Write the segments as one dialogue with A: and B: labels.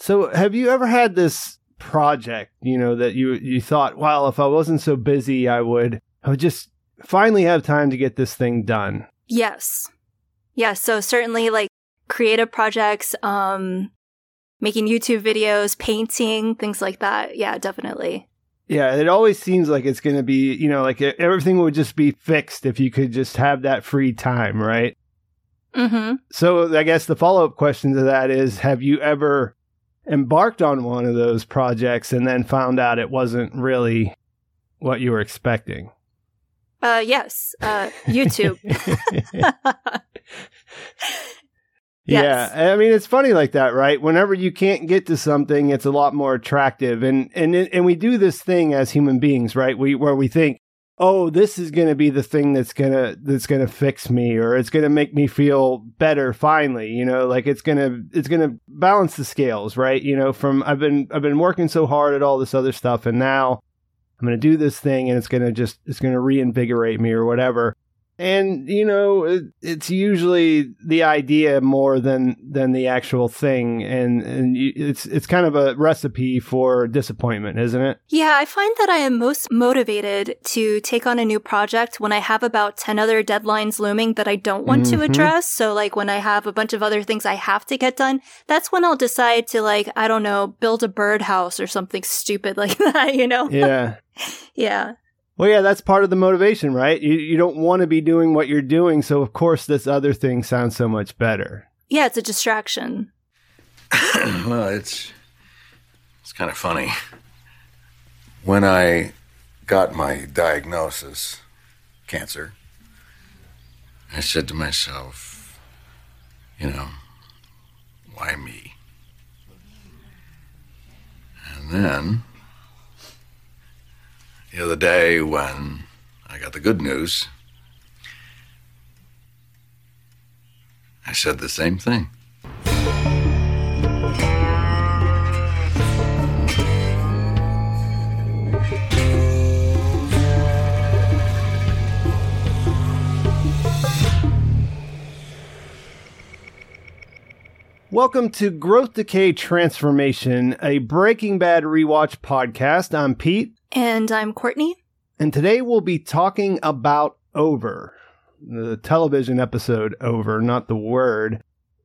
A: So, have you ever had this project, you know, that you you thought, well, if I wasn't so busy, I would I would just finally have time to get this thing done?
B: Yes. Yeah, so certainly like creative projects, um making YouTube videos, painting, things like that. Yeah, definitely.
A: Yeah, it always seems like it's going to be, you know, like everything would just be fixed if you could just have that free time, right?
B: Mhm.
A: So, I guess the follow-up question to that is have you ever embarked on one of those projects and then found out it wasn't really what you were expecting?
B: Uh yes, uh YouTube.
A: Yeah, I mean it's funny like that, right? Whenever you can't get to something, it's a lot more attractive, and and and we do this thing as human beings, right? We where we think, oh, this is going to be the thing that's gonna that's gonna fix me, or it's going to make me feel better. Finally, you know, like it's gonna it's gonna balance the scales, right? You know, from I've been I've been working so hard at all this other stuff, and now I'm going to do this thing, and it's going to just it's going to reinvigorate me or whatever. And you know, it, it's usually the idea more than than the actual thing, and and you, it's it's kind of a recipe for disappointment, isn't it?
B: Yeah, I find that I am most motivated to take on a new project when I have about 10 other deadlines looming that I don't want to
A: Mhm.
B: address. So like when I have a bunch of other things I have to get done, that's when I'll decide to like, I don't know, build a birdhouse or something stupid like that, you know?
A: Yeah.
B: Yeah.
A: Well, yeah, that's part of the motivation, right? You you don't want to be doing what you're doing, so of course this other thing sounds so much better.
B: Yeah, it's a distraction.
C: well, it's it's kind of funny. When I got my diagnosis, cancer, I said to myself, you know, why me? And then the other day when I got the good news, I said the same thing.
A: Welcome to Growth Decay Transformation, a Breaking Bad rewatch podcast. I'm Pete,
B: And I'm Courtney.
A: and today we'll be talking about Over, the television episode Over, not the word.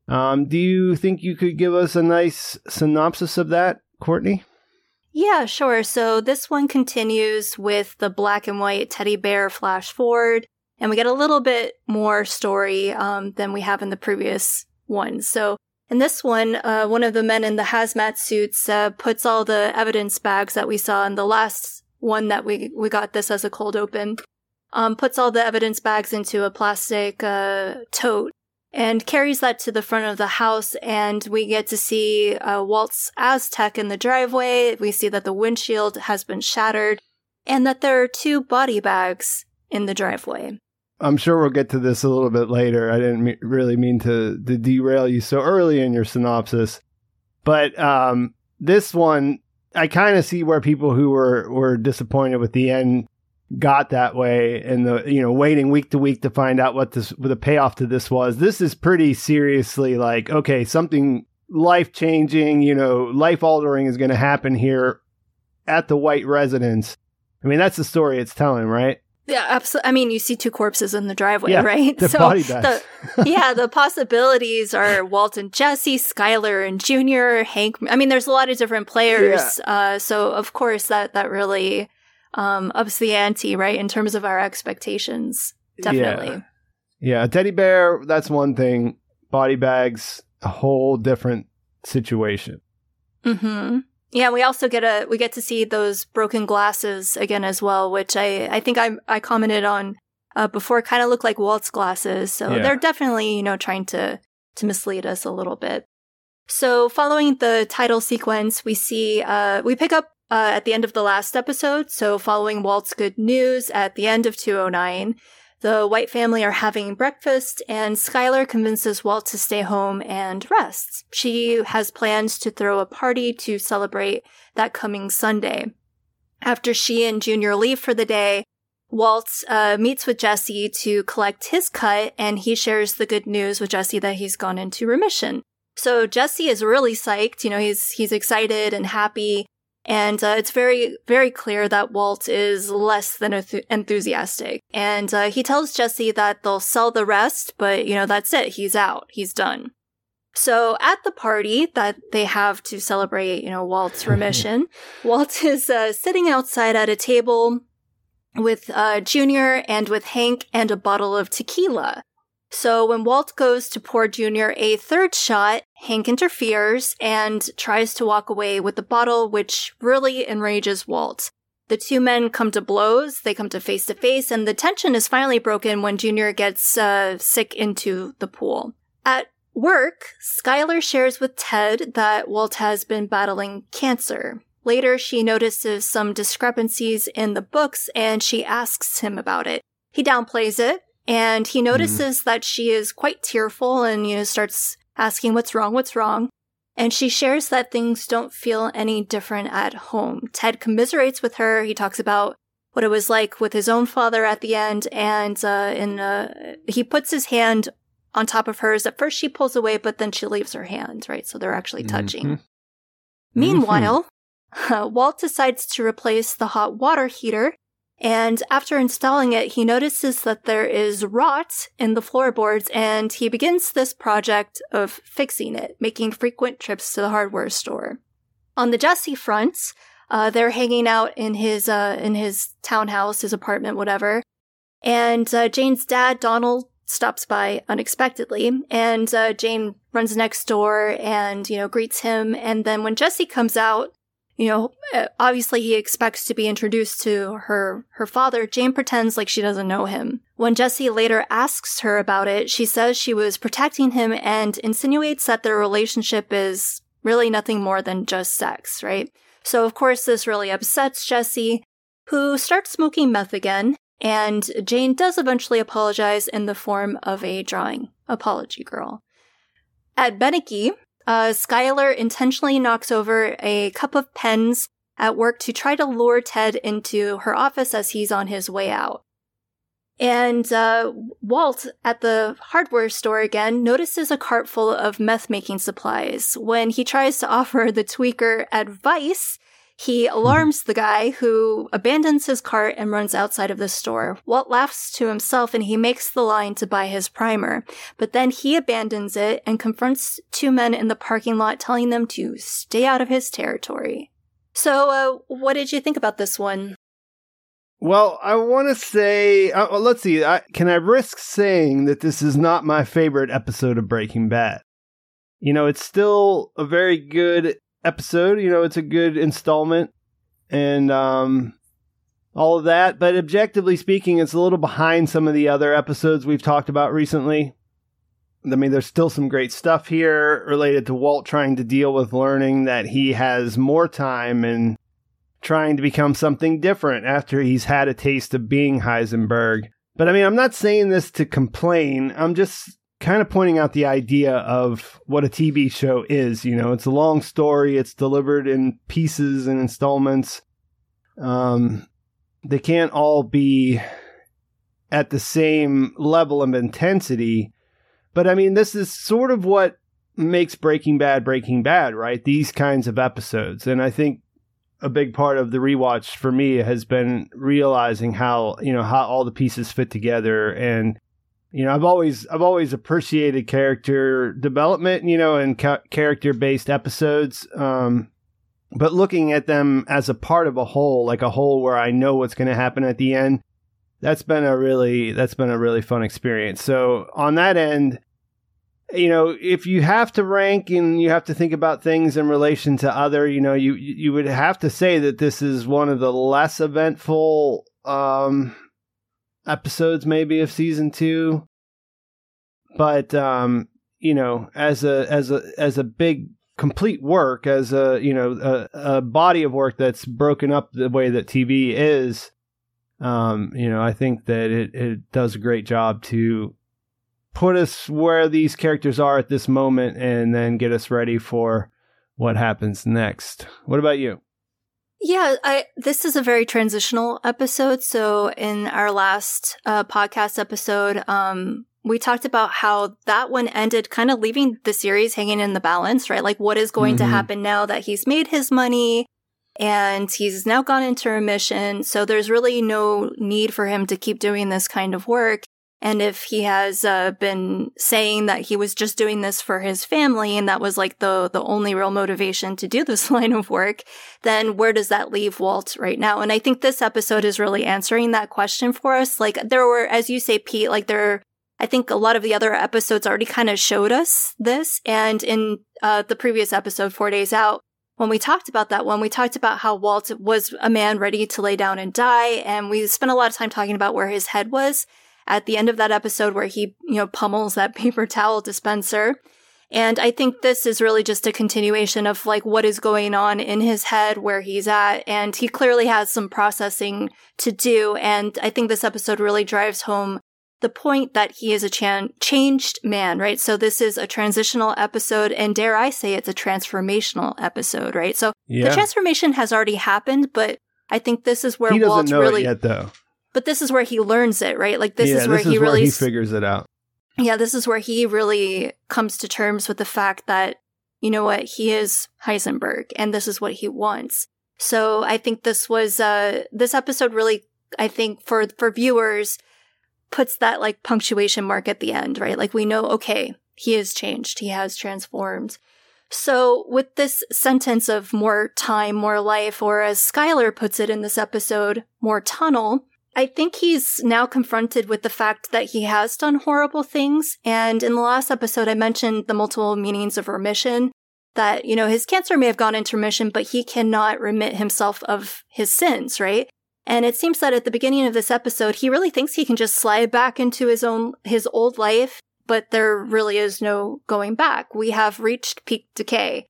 A: Um, do you think you could give us a nice synopsis of that, Courtney?
B: Yeah, sure. So this one continues with the black and white teddy bear flash forward, and we get a little bit more story um, than we have in the previous one. So in this one, uh, one of the men in the hazmat suits uh, puts all the evidence bags that we saw in the last one that we we got this as a cold open, um, puts all the evidence bags into a plastic uh, tote and carries that to the front of the house and we get to see uh, Walt's Aztec in the driveway. We see that the windshield has been shattered and that there are two body bags in the driveway.
A: I'm sure we'll get to this a little bit later. I didn't me- really mean to, to derail you so early in your synopsis, but um, this one, I kind of see where people who were were disappointed with the end got that way, and the you know waiting week to week to find out what this what the payoff to this was. This is pretty seriously like okay, something life changing, you know, life altering is going to happen here at the White residence. I mean, that's the story it's telling, right?
B: Yeah, absolutely. I mean, you see two corpses in the driveway,
A: Yeah,
B: right?
A: the body bags.
B: the, yeah, the possibilities are Walt and Jesse, Skyler and Junior, Hank. I mean, there's a lot of different players. Uh, so of course that that really um, ups the ante, right, in terms of our expectations. Definitely.
A: Yeah, a teddy bear, that's one thing. Body bags, a whole different situation.
B: hmm Yeah, we also get a we get to see those broken glasses again as well, which I I think I I commented on uh, before. Kind of look like Walt's glasses, so
A: Yeah.
B: they're definitely you know trying to to mislead us a little bit. So, following the title sequence, we see uh, we pick up uh, at the end of the last episode. So, following Walt's good news at the end of 209, the White family are having breakfast, and Skyler convinces Walt to stay home and rest. She has plans to throw a party to celebrate that coming Sunday. After she and Junior leave for the day, Walt uh, meets with Jesse to collect his cut, and he shares the good news with Jesse that he's gone into remission. So Jesse is really psyched. You know, he's he's excited and happy, and uh, it's very very clear that Walt is less than enthusiastic. And uh, he tells Jesse that they'll sell the rest, but you know that's it. He's out. He's done. So at the party that they have to celebrate, you know, Walt's remission, Walt is uh, sitting outside at a table with uh, Junior and with Hank and a bottle of tequila. So when Walt goes to pour Junior a third shot, Hank interferes and tries to walk away with the bottle, which really enrages Walt. The two men come to blows, they come to face to face, and the tension is finally broken when Junior gets uh, sick into the pool. At work, Skyler shares with Ted that Walt has been battling cancer. Later, she notices some discrepancies in the books and she asks him about it. He downplays it and he notices mm. that she is quite tearful and, you know, starts asking what's wrong, what's wrong. And she shares that things don't feel any different at home. Ted commiserates with her. He talks about what it was like with his own father at the end. And, uh, in, uh, he puts his hand on top of hers. At first she pulls away, but then she leaves her hand, right? So they're actually touching. Mm-hmm. Meanwhile, mm-hmm. Walt decides to replace the hot water heater. And after installing it, he notices that there is rot in the floorboards and he begins this project of fixing it, making frequent trips to the hardware store. On the Jesse front, uh, they're hanging out in his, uh, in his townhouse, his apartment, whatever. And, uh, Jane's dad, Donald, stops by unexpectedly and uh, Jane runs next door and you know greets him and then when Jesse comes out you know uh, obviously he expects to be introduced to her her father Jane pretends like she doesn't know him when Jesse later asks her about it she says she was protecting him and insinuates that their relationship is really nothing more than just sex right so of course this really upsets Jesse who starts smoking meth again and Jane does eventually apologize in the form of a drawing. Apology girl. At Beneke, uh, Skyler intentionally knocks over a cup of pens at work to try to lure Ted into her office as he's on his way out. And uh, Walt at the hardware store again notices a cart full of meth making supplies. When he tries to offer the tweaker advice, he alarms the guy who abandons his cart and runs outside of the store. Walt laughs to himself and he makes the line to buy his primer, but then he abandons it and confronts two men in the parking lot telling them to stay out of his territory. So, uh, what did you think about this one?
A: Well, I want to say, uh, well, let's see. I, can I risk saying that this is not my favorite episode of Breaking Bad? You know, it's still a very good episode. You know, it's a good installment and um, all of that. But objectively speaking, it's a little behind some of the other episodes we've talked about recently. I mean, there's still some great stuff here related to Walt trying to deal with learning that he has more time and trying to become something different after he's had a taste of being Heisenberg. But I mean, I'm not saying this to complain. I'm just kind of pointing out the idea of what a TV show is. You know, it's a long story, it's delivered in pieces and installments. Um, they can't all be at the same level of intensity. But I mean, this is sort of what makes Breaking Bad Breaking Bad, right? These kinds of episodes. And I think a big part of the rewatch for me has been realizing how, you know, how all the pieces fit together and you know, I've always I've always appreciated character development, you know, and ca- character based episodes. Um, but looking at them as a part of a whole, like a whole where I know what's going to happen at the end, that's been a really that's been a really fun experience. So on that end, you know, if you have to rank and you have to think about things in relation to other, you know, you you would have to say that this is one of the less eventful um episodes maybe of season two. But um, you know, as a as a as a big complete work, as a you know a, a body of work that's broken up the way that TV is, um, you know, I think that it it does a great job to put us where these characters are at this moment, and then get us ready for what happens next. What about you?
B: Yeah, I this is a very transitional episode. So in our last uh, podcast episode, um, we talked about how that one ended kind of leaving the series hanging in the balance, right? Like what is going mm-hmm. to happen now that he's made his money and he's now gone into remission. So there's really no need for him to keep doing this kind of work. And if he has uh, been saying that he was just doing this for his family and that was like the the only real motivation to do this line of work, then where does that leave Walt right now? And I think this episode is really answering that question for us. Like there were, as you say, Pete, like there I think a lot of the other episodes already kind of showed us this. And in uh, the previous episode, Four Days Out, when we talked about that one, we talked about how Walt was a man ready to lay down and die. And we spent a lot of time talking about where his head was at the end of that episode where he, you know, pummels that paper towel dispenser. And I think this is really just a continuation of like what is going on in his head, where he's at. And he clearly has some processing to do. And I think this episode really drives home the point that he is a chan- changed man, right? So this is a transitional episode, and dare I say it's a transformational episode, right? So yeah. the transformation has already happened, but I think this is where
A: he doesn't
B: Walt
A: know
B: really,
A: it yet, though.
B: But this is where he learns it, right? Like this
A: yeah,
B: is where
A: this
B: he
A: is
B: really
A: where he figures it out.
B: Yeah, this is where he really comes to terms with the fact that you know what he is Heisenberg, and this is what he wants. So I think this was uh this episode really I think for for viewers puts that like punctuation mark at the end, right? Like we know, okay, he has changed, he has transformed. So with this sentence of more time, more life, or as Skyler puts it in this episode, more tunnel, I think he's now confronted with the fact that he has done horrible things. And in the last episode, I mentioned the multiple meanings of remission that, you know, his cancer may have gone into remission, but he cannot remit himself of his sins, right? And it seems that at the beginning of this episode, he really thinks he can just slide back into his own, his old life, but there really is no going back. We have reached peak decay.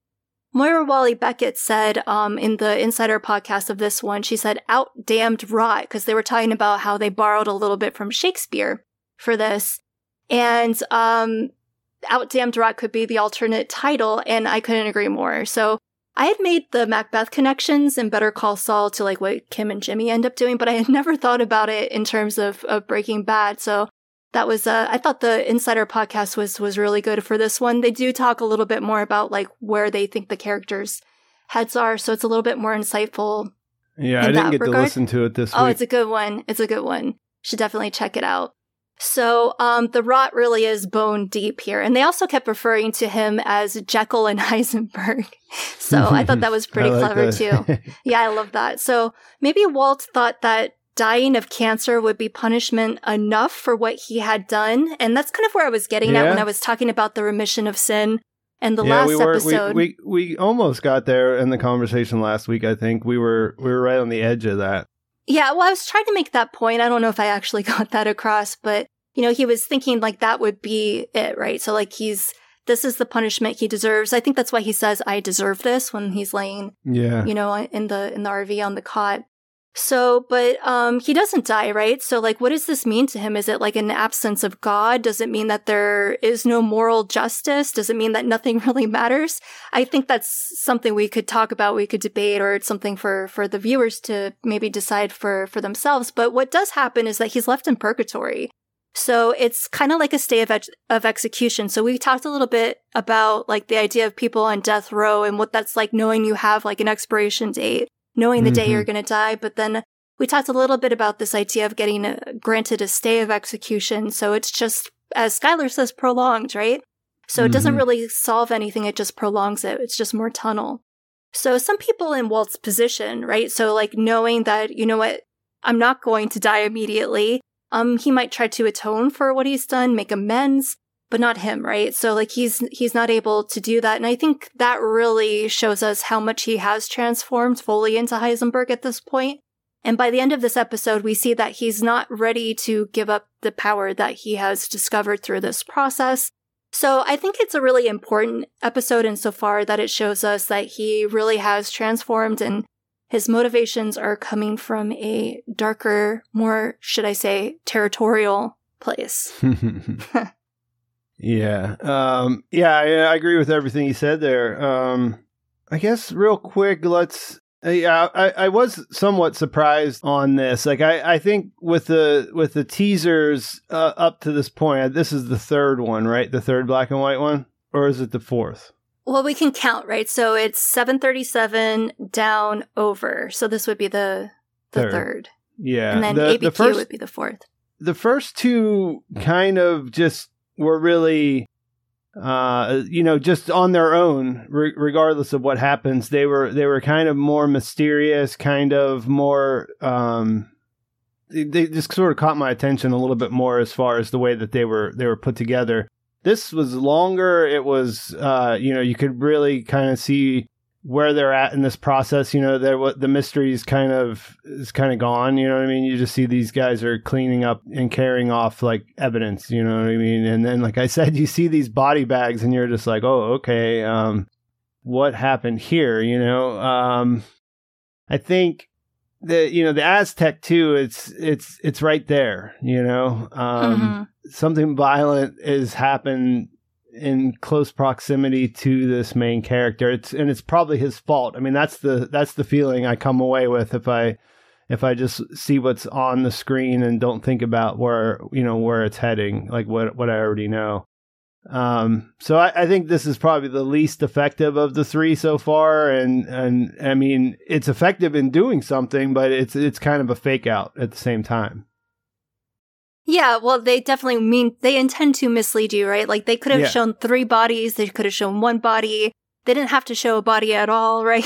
B: Moira Walley-Beckett said, um, in the insider podcast of this one, she said, out damned rot, because they were talking about how they borrowed a little bit from Shakespeare for this. And, um, out damned rot could be the alternate title, and I couldn't agree more. So I had made the Macbeth connections and Better Call Saul to like what Kim and Jimmy end up doing, but I had never thought about it in terms of, of Breaking Bad. So that was, uh, I thought the Insider podcast was, was really good for this one. They do talk a little bit more about like where they think the characters' heads are. So it's a little bit more insightful.
A: Yeah, I didn't get regard. to listen to it this
B: oh,
A: week.
B: Oh, it's a good one. It's a good one. Should definitely check it out. So um, the rot really is bone deep here. And they also kept referring to him as Jekyll and Heisenberg. So I thought that was pretty like clever that. too. yeah, I love that. So maybe Walt thought that dying of cancer would be punishment enough for what he had done. And that's kind of where I was getting yeah. at when I was talking about the remission of sin. And the
A: yeah,
B: last
A: we were,
B: episode,
A: we, we we almost got there in the conversation last week. I think we were we were right on the edge of that.
B: Yeah, well, I was trying to make that point. I don't know if I actually got that across, but you know, he was thinking like that would be it, right? So like he's this is the punishment he deserves. I think that's why he says I deserve this when he's laying,
A: yeah,
B: you know, in the in the RV on the cot. So, but um he doesn't die, right? So like what does this mean to him? Is it like an absence of God? Does it mean that there is no moral justice? Does it mean that nothing really matters? I think that's something we could talk about, we could debate or it's something for for the viewers to maybe decide for for themselves. But what does happen is that he's left in purgatory. So it's kind of like a stay of, ex- of execution. So we talked a little bit about like the idea of people on death row and what that's like knowing you have like an expiration date, knowing the mm-hmm. day you're going to die. But then we talked a little bit about this idea of getting a, granted a stay of execution. So it's just, as Skyler says, prolonged, right? So mm-hmm. it doesn't mm-hmm. really solve anything. It just prolongs it. It's just more tunnel. So some people in Walt's position, right? So like knowing that, you know what, I'm not going to die immediately. Um, he might try to atone for what he's done, make amends, but not him, right? So like he's he's not able to do that. And I think that really shows us how much he has transformed fully into Heisenberg at this point. And by the end of this episode, we see that he's not ready to give up the power that he has discovered through this process. So I think it's a really important episode insofar that it shows us that he really has transformed and his motivations are coming from a darker, more, should I say, territorial place.
A: yeah. Um, yeah, I, I, agree with everything you said there. Um, I guess real quick, let's uh, yeah, I, I was somewhat surprised on this. Like, I, I think with the with the teasers uh, up to this point, uh, this is the third one, right? The third black and white one, or is it the fourth?
B: Well, we can count, right? So it's seven thirty seven down over. So this would be the the third. third.
A: Yeah,
B: and then the, ABQ the first, would be the fourth.
A: The first two kind of just were really uh, you know, just on their own, re- regardless of what happens, they were they were kind of more mysterious, kind of more. Um, they, they just sort of caught my attention a little bit more as far as the way that they were they were put together. This was longer. It was, uh, you know, you could really kind of see where they're at in this process. You know, there what the mystery is kind of is kind of gone. You know what I mean? You just see these guys are cleaning up and carrying off like evidence. You know what I mean? And then, like I said, you see these body bags, and you're just like, oh, okay, um, what happened here? You know, um, I think the you know the Aztec too. It's it's it's right there. You know, um, mm-hmm. something violent has happened in close proximity to this main character. It's and it's probably his fault. I mean, that's the that's the feeling I come away with if I if I just see what's on the screen and don't think about where you know where it's heading, like what what I already know. Um, so I, I think this is probably the least effective of the three so far, and and I mean it's effective in doing something, but it's it's kind of a fake out at the same time.
B: Yeah, well, they definitely mean they intend to mislead you, right? Like they could have yeah. shown three bodies, they could have shown one body. They didn't have to show a body at all, right?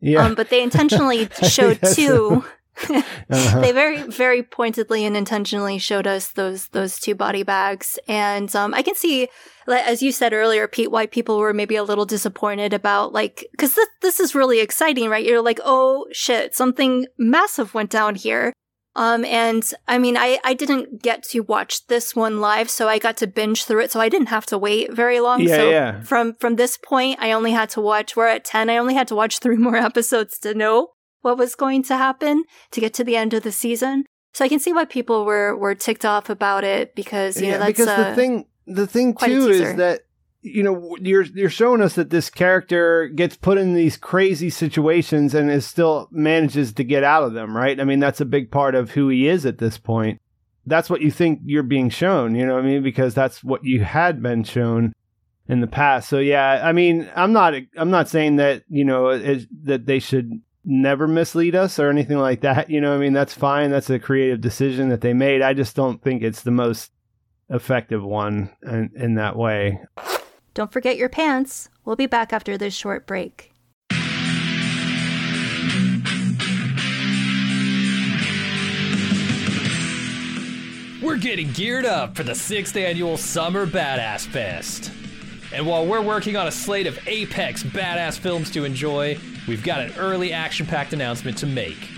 B: Yeah. Um, but they intentionally showed two. uh-huh. they very, very pointedly and intentionally showed us those those two body bags, and um, I can see, as you said earlier, Pete, why people were maybe a little disappointed about like because this this is really exciting, right? You're like, oh shit, something massive went down here. Um, and I mean, I, I didn't get to watch this one live, so I got to binge through it, so I didn't have to wait very long.
A: Yeah,
B: so
A: yeah.
B: from, from this point, I only had to watch, we're at 10, I only had to watch three more episodes to know what was going to happen to get to the end of the season. So I can see why people were, were ticked off about it because, you yeah, know, that's,
A: because the thing, the thing too is that you know you're you're showing us that this character gets put in these crazy situations and is still manages to get out of them right? I mean that's a big part of who he is at this point. That's what you think you're being shown you know what i mean? Because that's what you had been shown in the past. So yeah i mean i'm not i'm not saying that you know it, that they should never mislead us or anything like that you know i mean? That's fine. That's a creative decision that they made. I just don't think it's the most effective one in, in that way
B: don't forget your pants. We'll be back after this short break.
D: We're getting geared up for the sixth annual Summer Badass Fest. And while we're working on a slate of apex badass films to enjoy, we've got an early action packed announcement to make.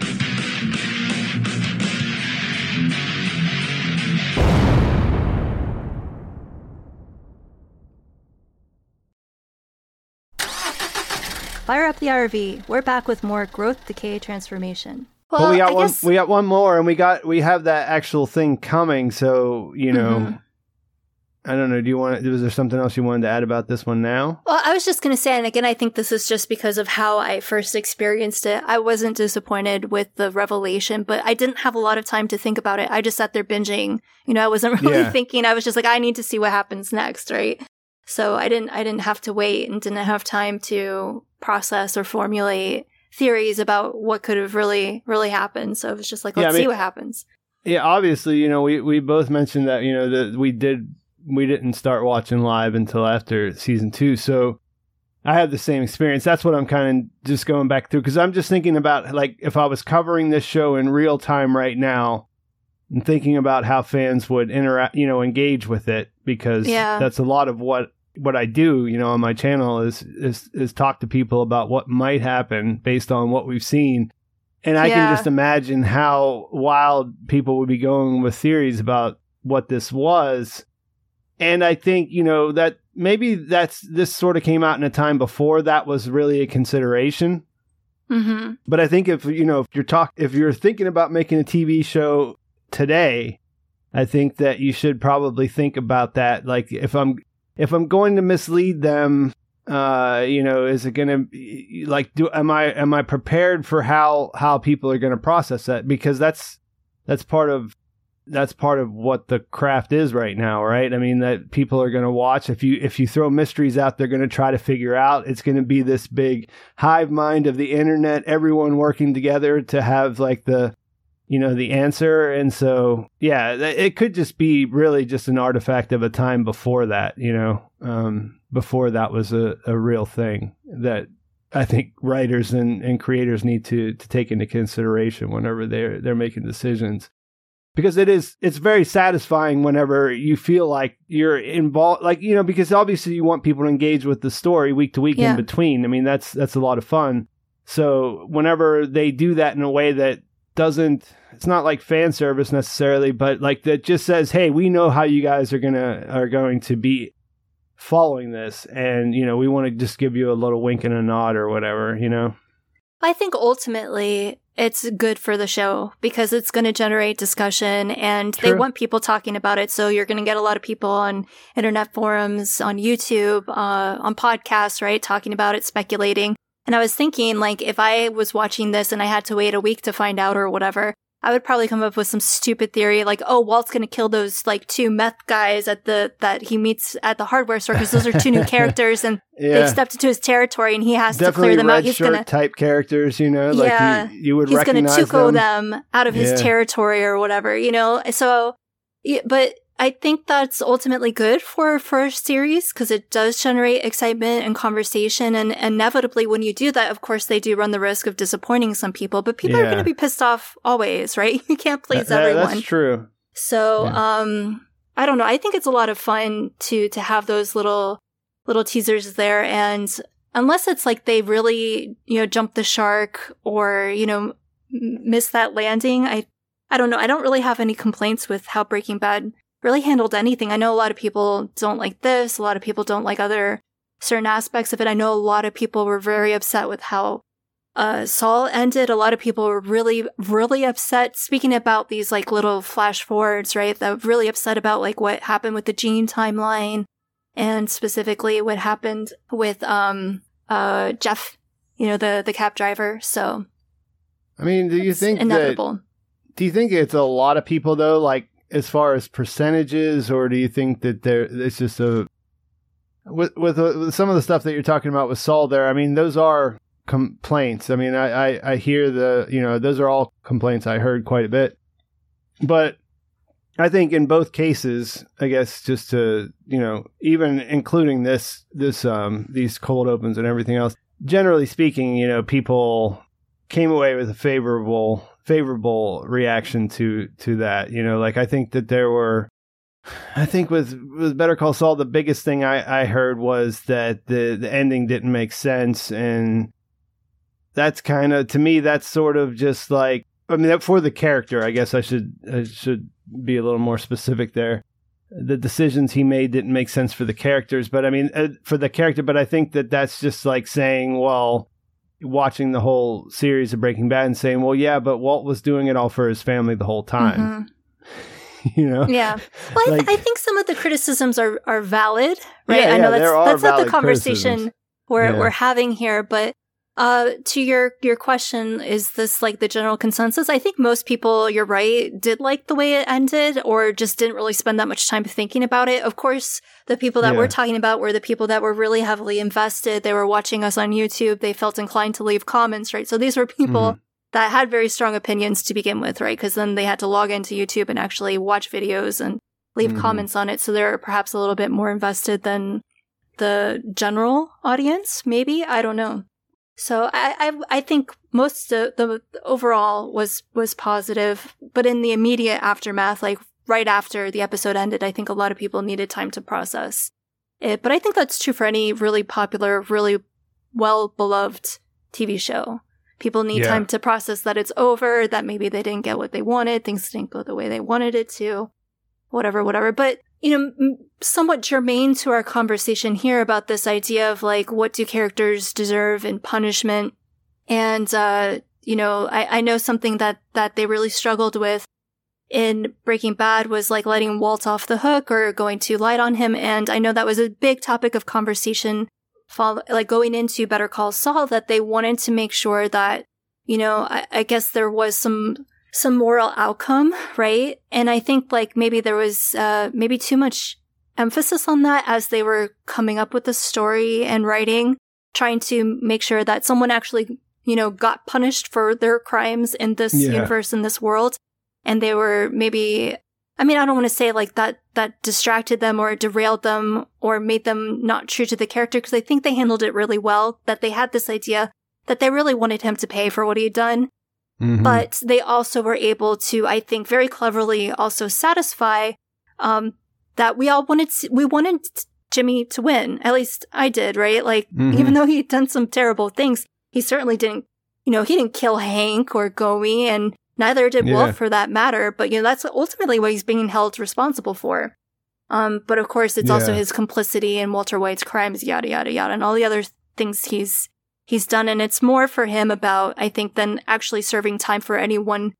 B: Fire up the RV. We're back with more growth, decay, transformation.
A: Well, but we got I one. Guess... We got one more, and we got we have that actual thing coming. So you know, mm-hmm. I don't know. Do you want? Was there something else you wanted to add about this one now?
B: Well, I was just going to say, and again, I think this is just because of how I first experienced it. I wasn't disappointed with the revelation, but I didn't have a lot of time to think about it. I just sat there binging. You know, I wasn't really yeah. thinking. I was just like, I need to see what happens next, right? So I didn't. I didn't have to wait and didn't have time to process or formulate theories about what could have really, really happened. So it was just like, let's yeah, I mean, see what happens.
A: Yeah, obviously, you know, we, we both mentioned that, you know, that we did, we didn't start watching live until after season two. So I had the same experience. That's what I'm kind of just going back through because I'm just thinking about like if I was covering this show in real time right now and thinking about how fans would interact, you know, engage with it because yeah. that's a lot of what what I do, you know, on my channel is is is talk to people about what might happen based on what we've seen. And I yeah. can just imagine how wild people would be going with theories about what this was. And I think, you know, that maybe that's this sort of came out in a time before that was really a consideration. Mm-hmm. But I think if you know if you're talk if you're thinking about making a TV show today, I think that you should probably think about that. Like if I'm if I'm going to mislead them, uh, you know, is it going to like do am I am I prepared for how how people are going to process that? Because that's that's part of that's part of what the craft is right now, right? I mean that people are going to watch. If you if you throw mysteries out they're going to try to figure out. It's going to be this big hive mind of the internet everyone working together to have like the you know the answer. And so yeah it could just be really just an artifact of a time before that you know um, before that was a, a real thing that i think writers and, and creators need to to take into consideration whenever they're they're making decisions. Because it is it's very satisfying whenever you feel like you're involved like you know because obviously you want people to engage with the story week to week yeah. in between. I mean that's that's a lot of fun. So whenever they do that in a way that doesn't it's not like fan service necessarily, but like that just says, "Hey, we know how you guys are gonna are going to be following this, and you know we want to just give you a little wink and a nod or whatever." You know.
B: I think ultimately it's good for the show because it's going to generate discussion and True. they want people talking about it. So you're going to get a lot of people on internet forums, on YouTube, uh, on podcasts, right? Talking about it, speculating. And I was thinking, like, if I was watching this and I had to wait a week to find out or whatever, I would probably come up with some stupid theory like, oh, Walt's gonna kill those like two meth guys at the that he meets at the hardware store because those are two new characters and yeah. they've stepped into his territory and he has
A: Definitely
B: to clear them
A: out.
B: He's
A: gonna type characters, you know, yeah, like he, you would
B: he's
A: gonna
B: tuco
A: them.
B: them out of his territory or whatever, you know. So, but I think that's ultimately good for for a series because it does generate excitement and conversation. And inevitably, when you do that, of course, they do run the risk of disappointing some people. But people yeah. are going to be pissed off always, right? You can't please everyone.
A: That's true.
B: So, yeah. um, I don't know. I think it's a lot of fun to to have those little little teasers there, and unless it's like they really you know jump the shark or you know miss that landing, I I don't know. I don't really have any complaints with how Breaking Bad really handled anything. I know a lot of people don't like this, a lot of people don't like other certain aspects of it. I know a lot of people were very upset with how uh, Saul ended. A lot of people were really, really upset. Speaking about these like little flash forwards, right? That really upset about like what happened with the Gene timeline and specifically what happened with um uh Jeff, you know, the the cab driver. So
A: I mean, do you think inevitable. That, do you think it's a lot of people though? Like as far as percentages, or do you think that there it's just a with, with, with some of the stuff that you're talking about with Saul there? I mean, those are complaints. I mean, I, I I hear the you know those are all complaints I heard quite a bit, but I think in both cases, I guess just to you know even including this this um these cold opens and everything else, generally speaking, you know, people came away with a favorable favorable reaction to to that. You know, like I think that there were I think with with Better Call Saul, the biggest thing I, I heard was that the the ending didn't make sense, and that's kind of to me that's sort of just like I mean for the character. I guess I should I should be a little more specific there. The decisions he made didn't make sense for the characters, but I mean uh, for the character. But I think that that's just like saying, well, watching the whole series of Breaking Bad and saying, well, yeah, but Walt was doing it all for his family the whole time. Mm-hmm. you know?
B: Yeah. Well, like, I, th- I, think some of the criticisms are, are valid, right? Yeah, I know yeah, that's, that's not the conversation we're, yeah. we're having here, but uh, to your your question, is this like the general consensus? I think most people, you're right, did like the way it ended, or just didn't really spend that much time thinking about it. Of course, the people that yeah. we're talking about were the people that were really heavily invested. They were watching us on YouTube. They felt inclined to leave comments, right? So these were people mm that had very strong opinions to begin with, right? Because then they had to log into YouTube and actually watch videos and leave mm-hmm. comments on it. So they're perhaps a little bit more invested than the general audience, maybe. I don't know. So I, I, I think most of the, overall was, was positive, but in the immediate aftermath, like right after the episode ended, I think a lot of people needed time to process it. But I think that's true for any really popular, really well beloved TV show. People need yeah. time to process that it's over, that maybe they didn't get what they wanted, things didn't go the way they wanted it to, whatever, whatever. But, you know, somewhat germane to our conversation here about this idea of like, what do characters deserve in punishment? And, uh, you know, I, I know something that, that they really struggled with in Breaking Bad was like letting Walt off the hook or going too light on him. And I know that was a big topic of conversation follow, like going into Better Call Saul that they wanted to make sure that, you know, I, I guess there was some, some moral outcome, right? And I think like maybe there was, uh, maybe too much emphasis on that as they were coming up with the story and writing, trying to make sure that someone actually, you know, got punished for their crimes in this yeah. universe, in this world. And they were maybe I mean, I don't want to say like that, that distracted them or derailed them or made them not true to the character because I think they handled it really well, that they had this idea that they really wanted him to pay for what he had done. Mm-hmm. But they also were able to, I think, very cleverly also satisfy, um, that we all wanted, to, we wanted Jimmy to win. At least I did, right? Like, mm-hmm. even though he'd done some terrible things, he certainly didn't, you know, he didn't kill Hank or Gomie and Neither did yeah. Wolf for that matter, but you know, that's ultimately what he's being held responsible for. Um, but of course, it's yeah. also his complicity in Walter White's crimes, yada, yada, yada, and all the other things he's, he's done. And it's more for him about, I think, than actually serving time for any one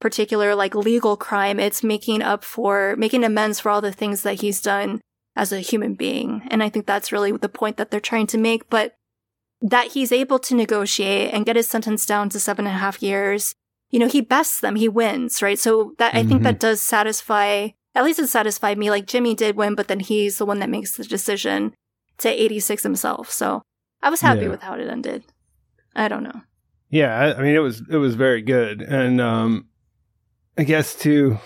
B: particular, like, legal crime. It's making up for, making amends for all the things that he's done as a human being. And I think that's really the point that they're trying to make. But that he's able to negotiate and get his sentence down to seven and a half years you know, he bests them, he wins, right? So that mm-hmm. I think that mm-hmm. does satisfy, at least it satisfied me. Like Jimmy did win, but then he's the one that makes the decision to 86 himself. So I was happy yeah. with how it ended. I don't know.
A: Yeah, I, I mean it was it was very good, and um, I guess to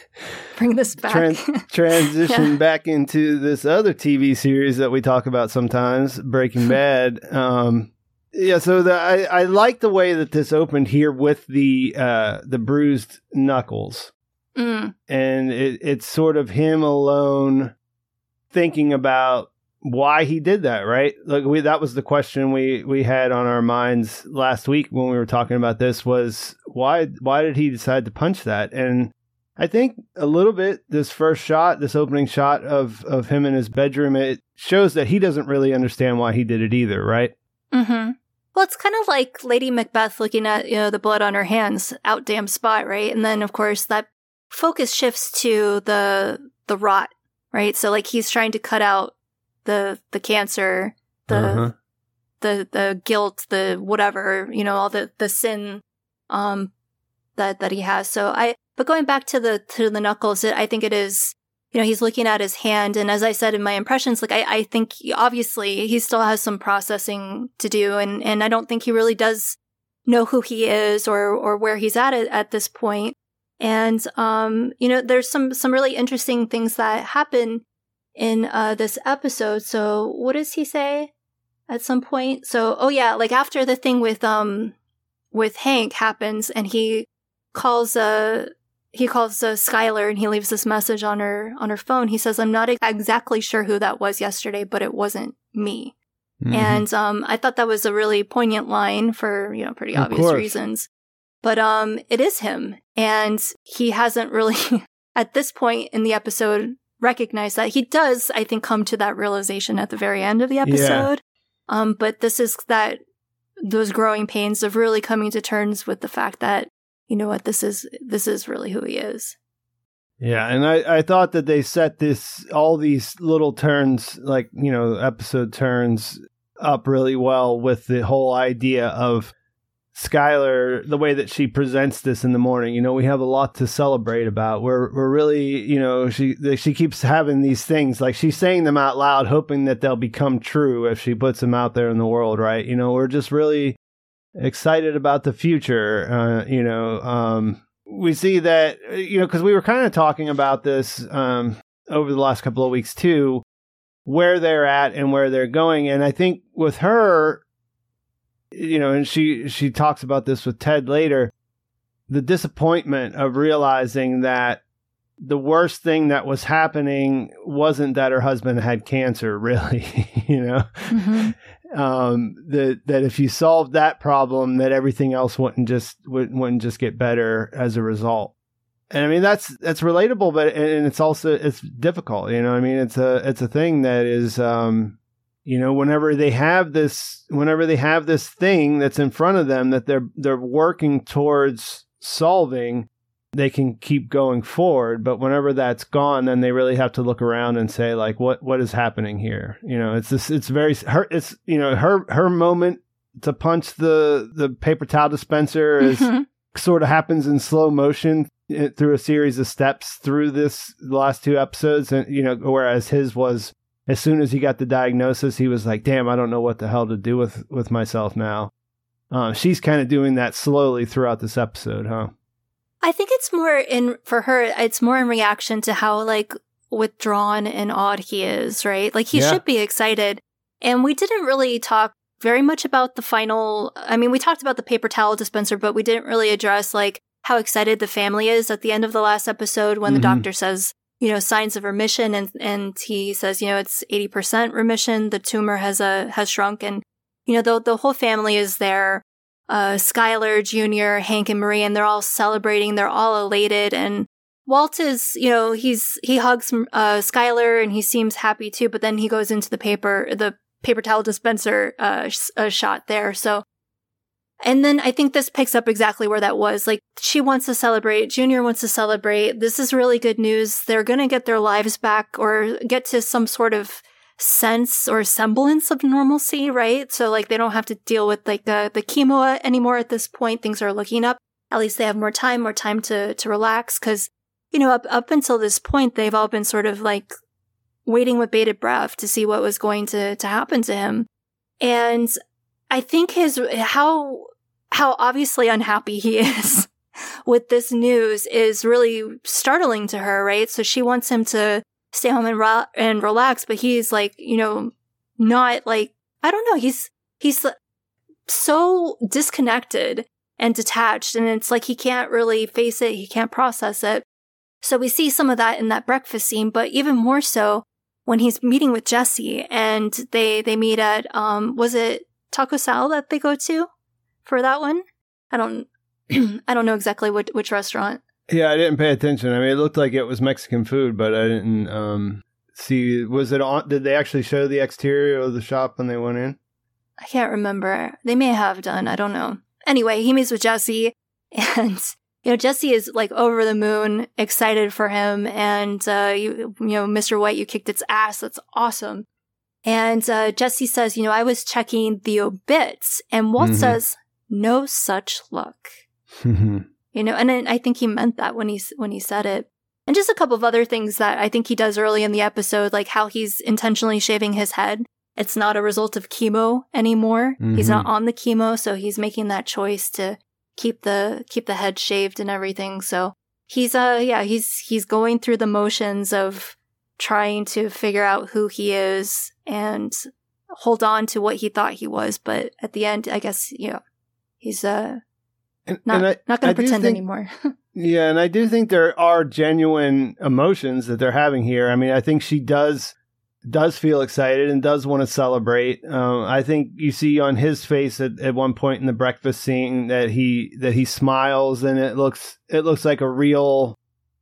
B: bring this back,
A: trans- transition yeah. back into this other TV series that we talk about sometimes, Breaking Bad. Um, yeah, so the, I I like the way that this opened here with the uh the bruised knuckles,
B: mm.
A: and it, it's sort of him alone thinking about why he did that. Right, like we that was the question we we had on our minds last week when we were talking about this was why why did he decide to punch that and. I think a little bit this first shot, this opening shot of of him in his bedroom, it shows that he doesn't really understand why he did it either, right?
B: Mm-hmm. Well, it's kind of like Lady Macbeth looking at, you know, the blood on her hands, out damn spot, right? And then of course that focus shifts to the the rot, right? So like he's trying to cut out the the cancer, the uh-huh. the the guilt, the whatever, you know, all the the sin um that that he has. So I but going back to the to the knuckles, it, I think it is you know, he's looking at his hand. And as I said in my impressions, like, I, I think he, obviously he still has some processing to do. And, and I don't think he really does know who he is or, or where he's at at this point. And, um, you know, there's some, some really interesting things that happen in, uh, this episode. So what does he say? at some point. So, oh yeah, like after the thing with um with Hank happens and he calls uh he calls uh, Skyler and he leaves this message on her on her phone. He says, "I'm not exactly sure who that was yesterday, but it wasn't me." Mm-hmm. And um, I thought that was a really poignant line for you know pretty obvious reasons. But um, it is him, and he hasn't really at this point in the episode recognized that. He does, I think, come to that realization at the very end of the episode. Yeah. Um, but this is that those growing pains of really coming to terms with the fact that you know what this is this is really who he is.
A: Yeah, and I, I thought that they set this all these little turns, like you know, episode turns up really well with the whole idea of Skyler, the way that she presents this in the morning, you know, we have a lot to celebrate about. We're we're really, you know, she she keeps having these things like she's saying them out loud, hoping that they'll become true if she puts them out there in the world, right? You know, we're just really excited about the future. Uh, you know, um, we see that, you know, because we were kind of talking about this um, over the last couple of weeks too, where they're at and where they're going, and I think with her you know, and she she talks about this with Ted later, the disappointment of realizing that the worst thing that was happening wasn't that her husband had cancer, really, you know. Mm-hmm. Um, that that if you solved that problem, that everything else wouldn't just wouldn't, wouldn't just get better as a result. And I mean that's that's relatable, but and it's also it's difficult, you know. I mean it's a it's a thing that is um, you know whenever they have this whenever they have this thing that's in front of them that they're they're working towards solving they can keep going forward. But whenever that's gone then they really have to look around and say like what what is happening here? You know it's this it's very her it's you know her her moment to punch the the paper towel dispenser is mm-hmm. sort of happens in slow motion eh, through a series of steps through this last two episodes. And you know whereas his was as soon as he got the diagnosis, he was like, "Damn, I don't know what the hell to do with with myself now." Uh, she's kind of doing that slowly throughout this episode, huh?
B: I think it's more in for her. It's more in reaction to how like withdrawn and odd he is, right? Like he yeah. should be excited, and we didn't really talk very much about the final. I mean, we talked about the paper towel dispenser, but we didn't really address like how excited the family is at the end of the last episode when mm-hmm. the doctor says you know, signs of remission. And, and he says, you know, it's 80% remission. The tumor has, a, has shrunk. And, you know, the, the whole family is there. Uh, Skyler Jr., Hank and Marie, and they're all celebrating. They're all elated. And Walt is, you know, he's, he hugs, uh, Skyler and he seems happy too, but then he goes into the paper, the paper towel dispenser, uh, sh- shot there. So and then I think this picks up exactly where that was. Like, she wants to celebrate. Junior wants to celebrate. This is really good news. They're going to get their lives back or get to some sort of sense or semblance of normalcy, right? So, like, they don't have to deal with, like, the, the chemo anymore at this point. Things are looking up. At least they have more time, more time to, to relax. Cause, you know, up, up until this point, they've all been sort of like waiting with bated breath to see what was going to, to happen to him. And I think his, how how obviously unhappy he is with this news is really startling to her, right? So she wants him to stay home and and relax, but he's like, you know, not like I don't know. He's he's so disconnected and detached, and it's like he can't really face it. He can't process it. So we see some of that in that breakfast scene, but even more so when he's meeting with Jesse and they they meet at um was it Taco Sal that they go to? For that one. I don't I don't know exactly what which restaurant.
A: Yeah, I didn't pay attention. I mean, it looked like it was Mexican food, but I didn't um, see. Was it on? Did they actually show the exterior of the shop when they went in?
B: I can't remember. They may have done. I don't know. Anyway, he meets with Jesse, and you know Jesse is like over the moon, excited for him, and uh, you, you know, Mr. White, you kicked its ass. That's awesome. And uh, Jesse says, you know, I was checking the obits, and Walt mm-hmm. says, no such luck. you know, and I think he meant that when he when he said it. And just a couple of other things that I think he does early in the episode, like how he's intentionally shaving his head. It's not a result of chemo anymore. Mm-hmm. He's not on the chemo, so he's making that choice to keep the keep the head shaved and everything. So he's uh yeah, he's he's going through the motions of trying to figure out who he is and hold on to what he thought he was, but at the end, I guess you know he's uh
A: And,
B: not
A: and I-
B: not going to pretend
A: think-
B: anymore.
A: Yeah, and I do think there are genuine emotions that they're having here. I mean, I think she does does feel excited and does want to celebrate. Um, I think you see on his face at, at one point in the breakfast scene that he that he smiles and it looks it looks like a real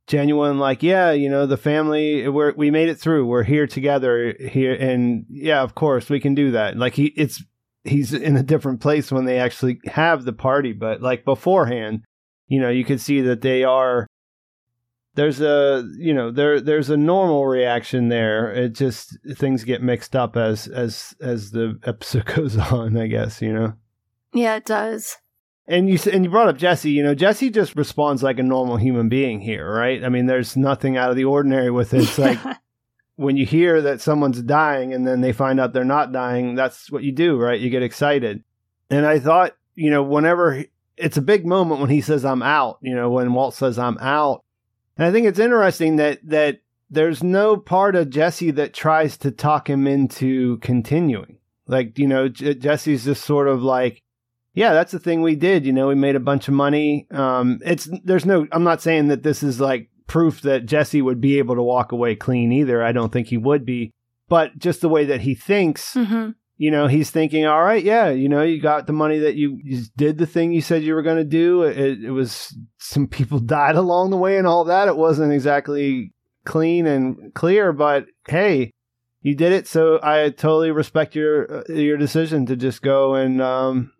A: genuine like yeah you know the family we're we made it through we're here together here and yeah of course we can do that like he it's he's in a different place when they actually have the party but like beforehand you know you could see that they are there's a you know there there's a normal reaction there it just things get mixed up as as as the episode goes on i guess you know
B: yeah, it does.
A: and you and you brought up Jesse. You know, Jesse just responds like a normal human being here, right? I mean, there's nothing out of the ordinary with it. It's like when you hear that someone's dying and then they find out they're not dying, that's what you do, right? You get excited. And I thought, you know, whenever he- it's a big moment when he says I'm out, you know, when Walt says I'm out. And I think it's interesting that that there's no part of Jesse that tries to talk him into continuing. Like, you know, J- Jesse's just sort of like yeah, that's the thing we did. You know, we made a bunch of money. Um, it's there's no. I'm not saying that this is like proof that Jesse would be able to walk away clean either. I don't think he would be. But just the way that he thinks,
B: hmm
A: you know, he's thinking, all right, yeah, you know, you got the money that you, you did the thing you said you were going to do. It, it was some people died along the way and all that. It wasn't exactly clean and clear, but hey, you did it. So I totally respect your uh, your decision to just go and um,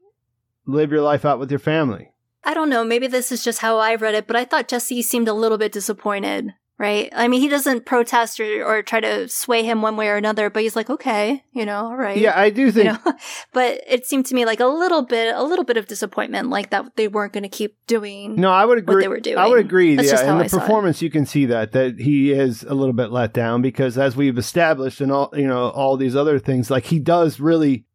A: live your life out with your family.
B: I don't know. Maybe this is just how I read it, but I thought Jesse seemed a little bit disappointed. Right? I mean, he doesn't protest or, or try to sway him one way or another, but he's like, okay, you know, all right.
A: Yeah, I do
B: you
A: think.
B: know but it seemed to me like a little bit a little bit of disappointment like that they weren't going to keep doing
A: No, I would agree.
B: they were doing.
A: I would agree.
B: That's
A: yeah, in the
B: I
A: performance, you can see that that he is a little bit let down because, as we've established, and all you know, all these other things, like he does really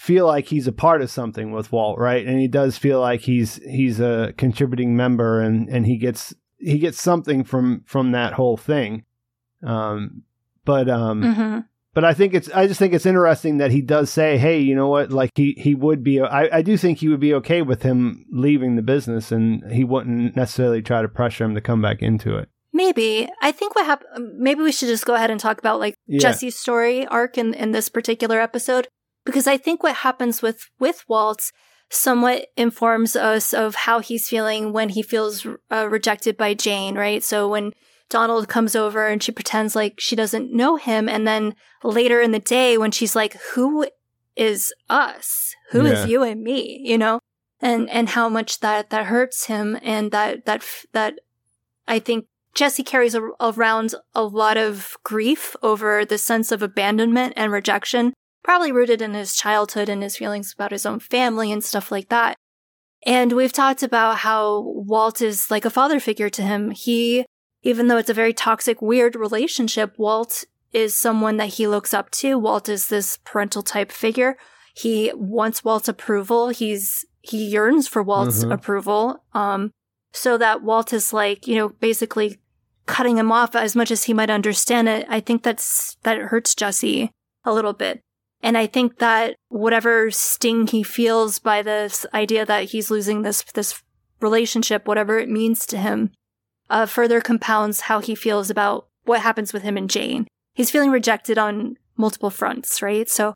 A: feel like he's a part of something with Walt, right? And he does feel like he's he's a contributing member, and and he gets he gets something from from that whole thing. Um, but um,
B: Mhm.
A: but I think it's I just think it's interesting that he does say, "Hey, you know what? Like he he would be I I do think he would be okay with him leaving the business and he wouldn't necessarily try to pressure him to come back into it."
B: maybe i think what happened maybe we should just go ahead and talk about like
A: Yeah.
B: jesse's story arc in, in this particular episode because i think what happens with with walt somewhat informs us of how he's feeling when he feels uh, rejected by jane right? So when donald comes over and she pretends like she doesn't know him and then later in the day when she's like who is us? Who is
A: Yeah.
B: you and me? You know? And and how much that that hurts him and that that that i think jesse carries a, around a lot of grief over the sense of abandonment and rejection probably rooted in his childhood and his feelings about his own family and stuff like that and we've talked about how walt is like a father figure to him he even though it's a very toxic weird relationship walt is someone that he looks up to walt is this parental type figure he wants Walt's approval. He's he yearns for Walt's
A: Mhm.
B: approval. Um, so that Walt is like, you know, basically cutting him off as much as he might understand it. I think that's that hurts Jesse a little bit. And I think that whatever sting he feels by this idea that he's losing this this relationship, whatever it means to him, uh, further compounds how he feels about what happens with him and Jane. He's feeling rejected on multiple fronts, right? So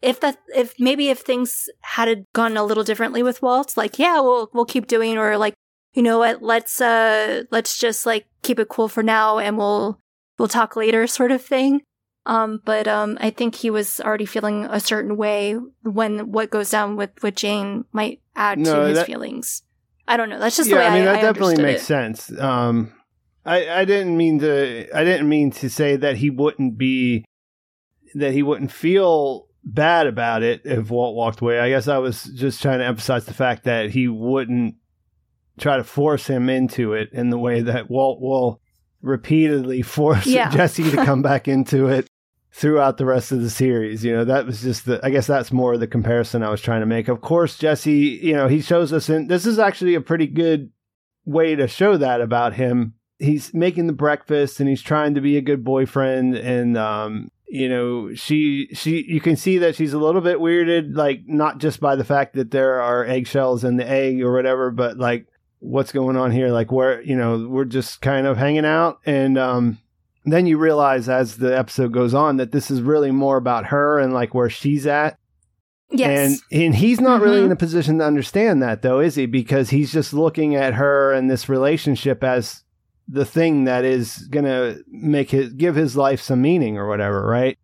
B: if that if maybe if things had gone a little differently with Walt, like yeah, we'll we'll keep doing or like you know what, let's uh let's just like keep it cool for now and we'll we'll talk later sort of thing. Um but um I think he was already feeling a certain way when what goes down with with Jane might add
A: No,
B: to his
A: that-
B: feelings. I don't know. That's just
A: yeah,
B: the way
A: I mean
B: I,
A: that
B: I
A: definitely makes
B: it.
A: sense. Um, I I didn't mean to I didn't mean to say that he wouldn't be that he wouldn't feel bad about it if Walt walked away. I guess I was just trying to emphasize the fact that he wouldn't try to force him into it in the way that Walt will repeatedly force
B: Yeah.
A: Jesse to come back into it throughout the rest of the series. You know, that was just the, I guess that's more the comparison I was trying to make. Of course, Jesse, you know, he shows us in, this is actually a pretty good way to show that about him. He's making the breakfast and he's trying to be a good boyfriend and, um, you know, she she you can see that she's a little bit weirded, like not just by the fact that there are eggshells in the egg or whatever, but like what's going on here? Like where you know we're just kind of hanging out, and um, then you realize as the episode goes on that this is really more about her and like where she's at.
B: Yes.
A: And and he's not mm-hmm. really in a position to understand that though, is he? Because he's just looking at her and this relationship as the thing that is going to make his give his life some meaning or whatever, right?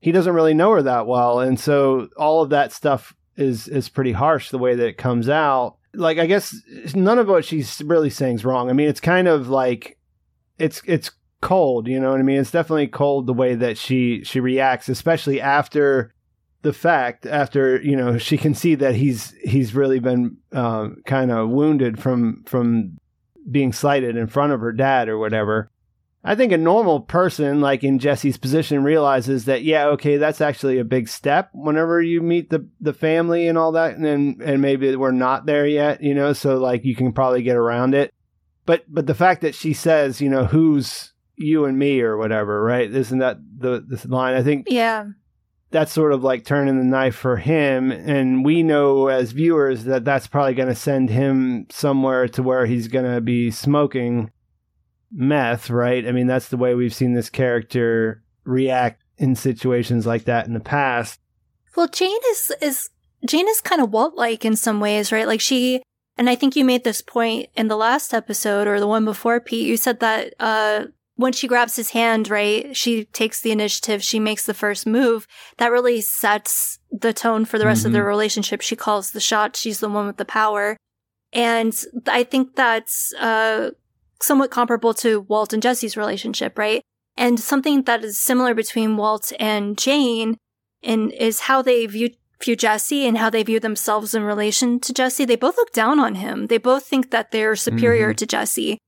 A: He doesn't really know her that well, and so all of that stuff is is pretty harsh the way that it comes out. Like I guess none of what she's really saying is wrong. I mean, it's kind of like it's it's cold, you know what I mean? It's definitely cold the way that she she reacts, especially after the fact after you know she can see that he's he's really been um, kind of wounded from from being slighted in front of her dad or whatever. I think a normal person, like in Jesse's position, realizes that yeah, okay, that's actually a big step. Whenever you meet the the family and all that, and then, and maybe we're not there yet, you know. So like you can probably get around it. But but the fact that she says, you know, who's you and me or whatever, right? Isn't that the this line? I think
B: yeah
A: that's sort of like turning the knife for him. And we know as viewers that that's probably going to send him somewhere to where he's going to be smoking meth, right? I mean, that's the way we've seen this character react in situations like that in the past.
B: Well, Jane is, is, Jane is kind of Walt like in some ways, right? Like she, and I think you made this point in the last episode or the one before, Pete. You said that, uh, when she grabs his hand, right, she takes the initiative, she makes the first move. That really sets the tone for the rest mm-hmm. of the relationship. She calls the shot. She's the one with the power. And I think that's, uh, somewhat comparable to Walt and Jesse's relationship, right? And something that is similar between Walt and Jane in, is how they view view Jesse and how they view themselves in relation to Jesse. They both look down on him. They both think that they're superior mm-hmm. to Jesse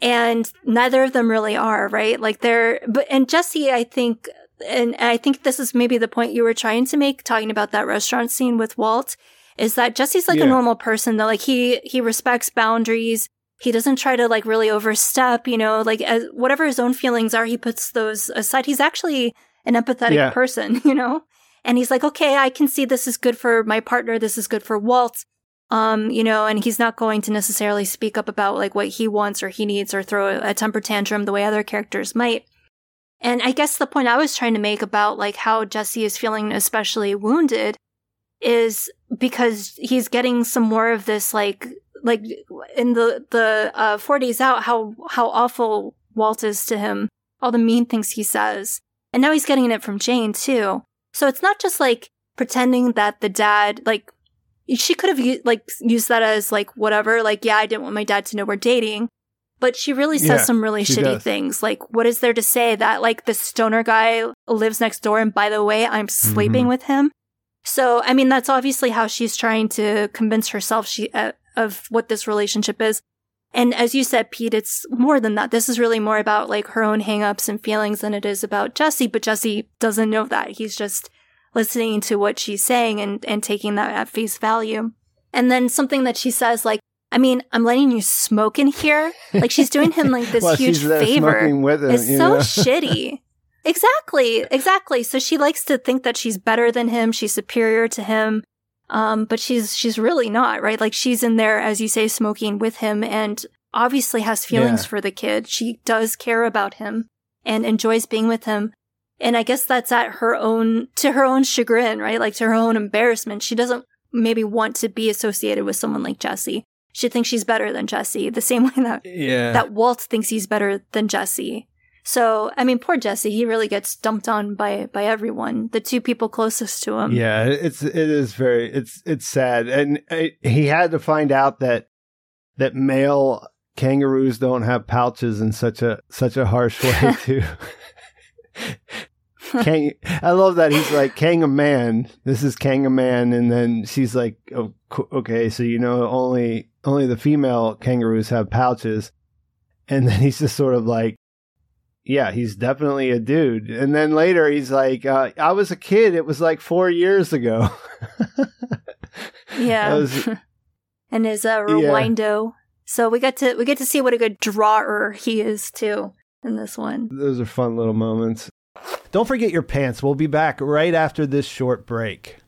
B: and neither of them really are, right? Like they're, but, and Jesse, I think, and I think this is maybe the point you were trying to make, talking about that restaurant scene with Walt, is that Jesse's like yeah. a normal person though. Like he, he respects boundaries. He doesn't try to like really overstep, you know, like as, whatever his own feelings are, he puts those aside. He's actually an empathetic yeah. person, you know? And he's like, okay, I can see this is good for my partner. This is good for Walt. Um, you know, and he's not going to necessarily speak up about like what he wants or he needs or throw a, temper tantrum the way other characters might. And I guess the point I was trying to make about like how Jesse is feeling especially wounded is because he's getting some more of this like like in the the uh, four days out how how awful Walt is to him, all the mean things he says, and now he's getting it from Jane too. So it's not just like pretending that the dad like she could have like used that as like whatever, like yeah, I didn't want my dad to know we're dating. But she really says yeah, some really shitty does. things. Like, what is there to say that like the stoner guy lives next door and by the way, I'm sleeping mm-hmm. with him? So, I mean, that's obviously how she's trying to convince herself she uh, of what this relationship is. And as you said, Pete, it's more than that. This is really more about like her own hangups and feelings than it is about Jesse, but Jesse doesn't know that. He's just listening to what she's saying and, and taking that at face value. And then something that she says, like, I mean, I'm letting you smoke in here. Like she's doing him like this huge favor. Him, it's so know? shitty. Exactly, exactly. So she likes to think that she's better than him, she's superior to him. Um, but she's she's really not, right? Like she's in there, as you say, smoking with him and obviously has feelings yeah. for the kid. She does care about him and enjoys being with him. And I guess that's at her own, to her own chagrin, right? Like to her own embarrassment. She doesn't maybe want to be associated with someone like Jesse. She thinks she's better than Jesse, the same way that, yeah. that Walt thinks he's better than Jesse. So, I mean, poor Jesse, he really gets dumped on by, by everyone, the two people closest to him.
A: Yeah, it's, it is very, it's, it's sad. And it, he had to find out that, that male kangaroos don't have pouches in such a, such a harsh way too. Kang, I love that he's like Kangaman. This is Kangaman, and then she's like, oh, okay, so you know only only the female kangaroos have pouches, and then he's just sort of like, yeah, he's definitely a dude. And then later he's like, uh, I was a kid. It was like four years ago.
B: yeah, was, and his uh, rewindo. Yeah. So we got to we get to see what a good drawer he is too in this one.
A: Those are fun little moments. Don't forget your pants. We'll be back right after this short break.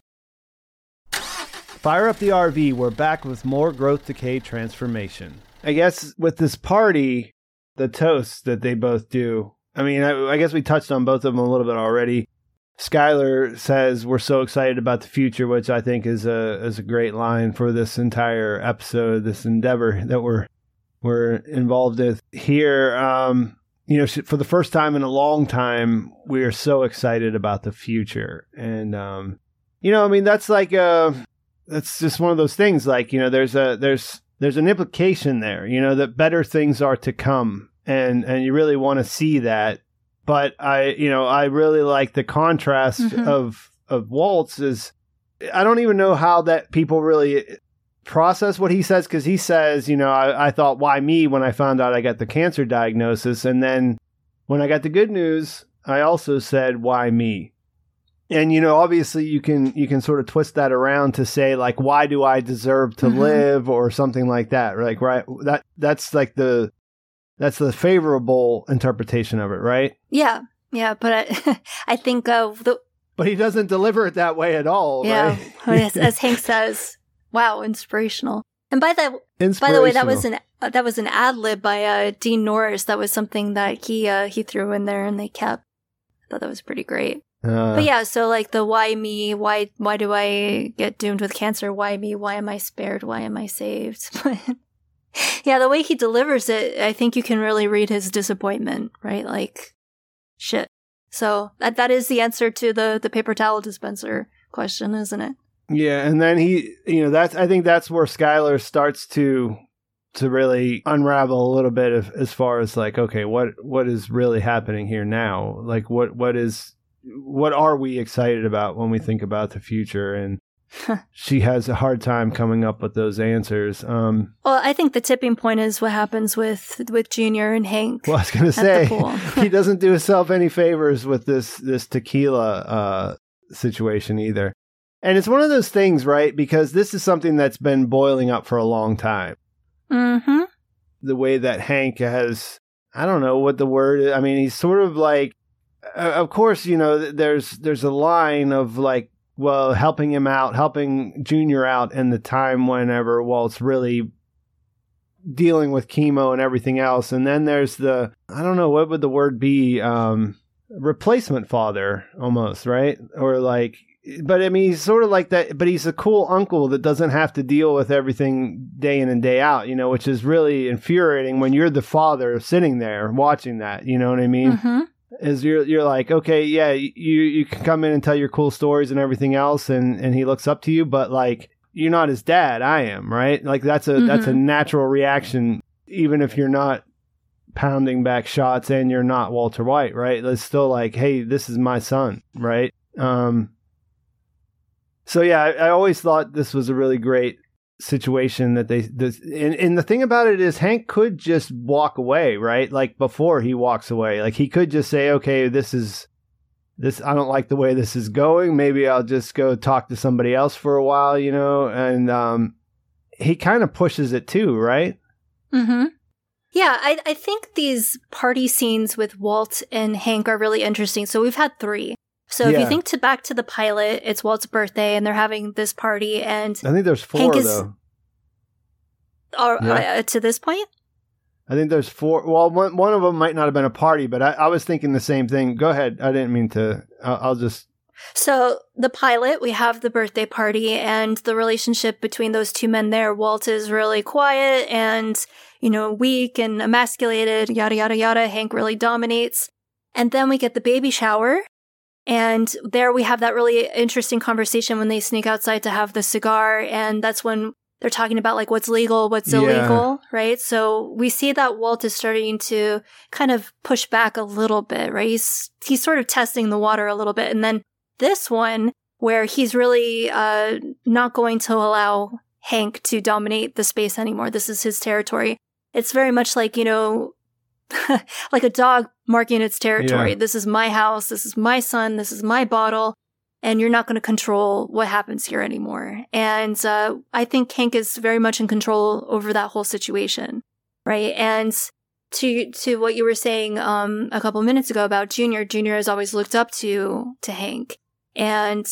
A: Fire up the RV. We're back with more growth, decay, transformation. I guess with this party, the toast that they both do. I mean, I, I guess we touched on both of them a little bit already. Skyler says we're so excited about the future, which I think is a is a great line for this entire episode, this endeavor that we're we're involved with here. Um, you know, for the first time in a long time, we are so excited about the future, and um, you know, I mean, that's like a that's just one of those things. Like you know, there's a there's there's an implication there, you know, that better things are to come, and and you really want to see that but I, you know, I really like the contrast mm-hmm. of of Walt's is I don't even know how that people really process what he says because he says, you know, I, I thought why me when I found out I got the cancer diagnosis, and then when I got the good news, I also said why me. And you know, obviously you can you can sort of twist that around to say like why do I deserve to mm-hmm. live or something like that. Like right that that's like the that's the favorable interpretation of it, right?
B: Yeah, yeah, but I, I think of the.
A: But he doesn't deliver it that way at all. Yeah,
B: right? as, as Hank says, "Wow, inspirational." And by the by the way, that was an uh, that was an ad lib by uh, Dean Norris. That was something that he uh, he threw in there, and they kept. I thought that was pretty great. Uh, but yeah, so like the why me? Why why do I get doomed with cancer? Why me? Why am I spared? Why am I saved? yeah, the way he delivers it, I think you can really read his disappointment, right? Like, shit. So that that is the answer to the the paper towel dispenser question, isn't it?
A: Yeah, and then he, you know, that's I think that's where Skyler starts to to really unravel a little bit of, as far as like, okay, what what is really happening here now? Like, what what is what are we excited about when we think about the future? And she has a hard time coming up with those answers. Um,
B: well, I think the tipping point is what happens with with Junior and Hank.
A: Well, I was going to say he doesn't do himself any favors with this this tequila uh, situation either. And it's one of those things, right? Because this is something that's been boiling up for a long time.
B: Mm-hmm.
A: The way that Hank has, I don't know what the word. Is. I mean, he's sort of like, uh, of course, you know, there's there's a line of like well, helping him out, helping Junior out in the time whenever Walt's really dealing with chemo and everything else. And then there's the, I don't know, what would the word be? Um, replacement father almost, right? Or like, but I mean, he's sort of like that, but he's a cool uncle that doesn't have to deal with everything day in and day out, you know, which is really infuriating when you're the father sitting there watching that, you know what I mean?
B: Mm-hmm
A: is you're you're like okay yeah you you can come in and tell your cool stories and everything else and and he looks up to you but like you're not his dad I am right like that's a mm-hmm. that's a mm-hmm. natural reaction even if you're not pounding back shots and you're not Walter White right it's still like hey this is my son right um so yeah I, I always thought this was a really great situation that they this and, and the thing about it is Hank could just walk away, right? Like before he walks away. Like he could just say, Okay, this is this I don't like the way this is going. Maybe I'll just go talk to somebody else for a while, you know, and um he kind of pushes it too, right?
B: Mm-hmm. Yeah, I, I think these party scenes with Walt and Hank are really interesting. So we've had three. So yeah. if you think to back to the pilot, it's Walt's birthday and they're having this party and
A: I think there's four Hank is, though.
B: Or, yeah. uh, to this point?
A: I think there's four. Well, one, one of them might not have been a party, but I, I was thinking the same thing. Go ahead. I didn't mean to. I'll, I'll just.
B: So the pilot, we have the birthday party and the relationship between those two men there. Walt is really quiet and, you know, weak and emasculated, yada, yada, yada. Hank really dominates. And then we get the baby shower and there we have that really interesting conversation when they sneak outside to have the cigar. And that's when they're talking about like what's legal, what's illegal, yeah. right? So we see that Walt is starting to kind of push back a little bit, right? He's, he's sort of testing the water a little bit. And then this one where he's really, uh, not going to allow Hank to dominate the space anymore. This is his territory. It's very much like, you know, like a dog marking its territory. Yeah. This is my house. This is my son. This is my bottle. And you're not going to control what happens here anymore. And uh, I think Hank is very much in control over that whole situation. Right. And to to what you were saying um, a couple minutes ago about Junior, Junior has always looked up to to Hank, and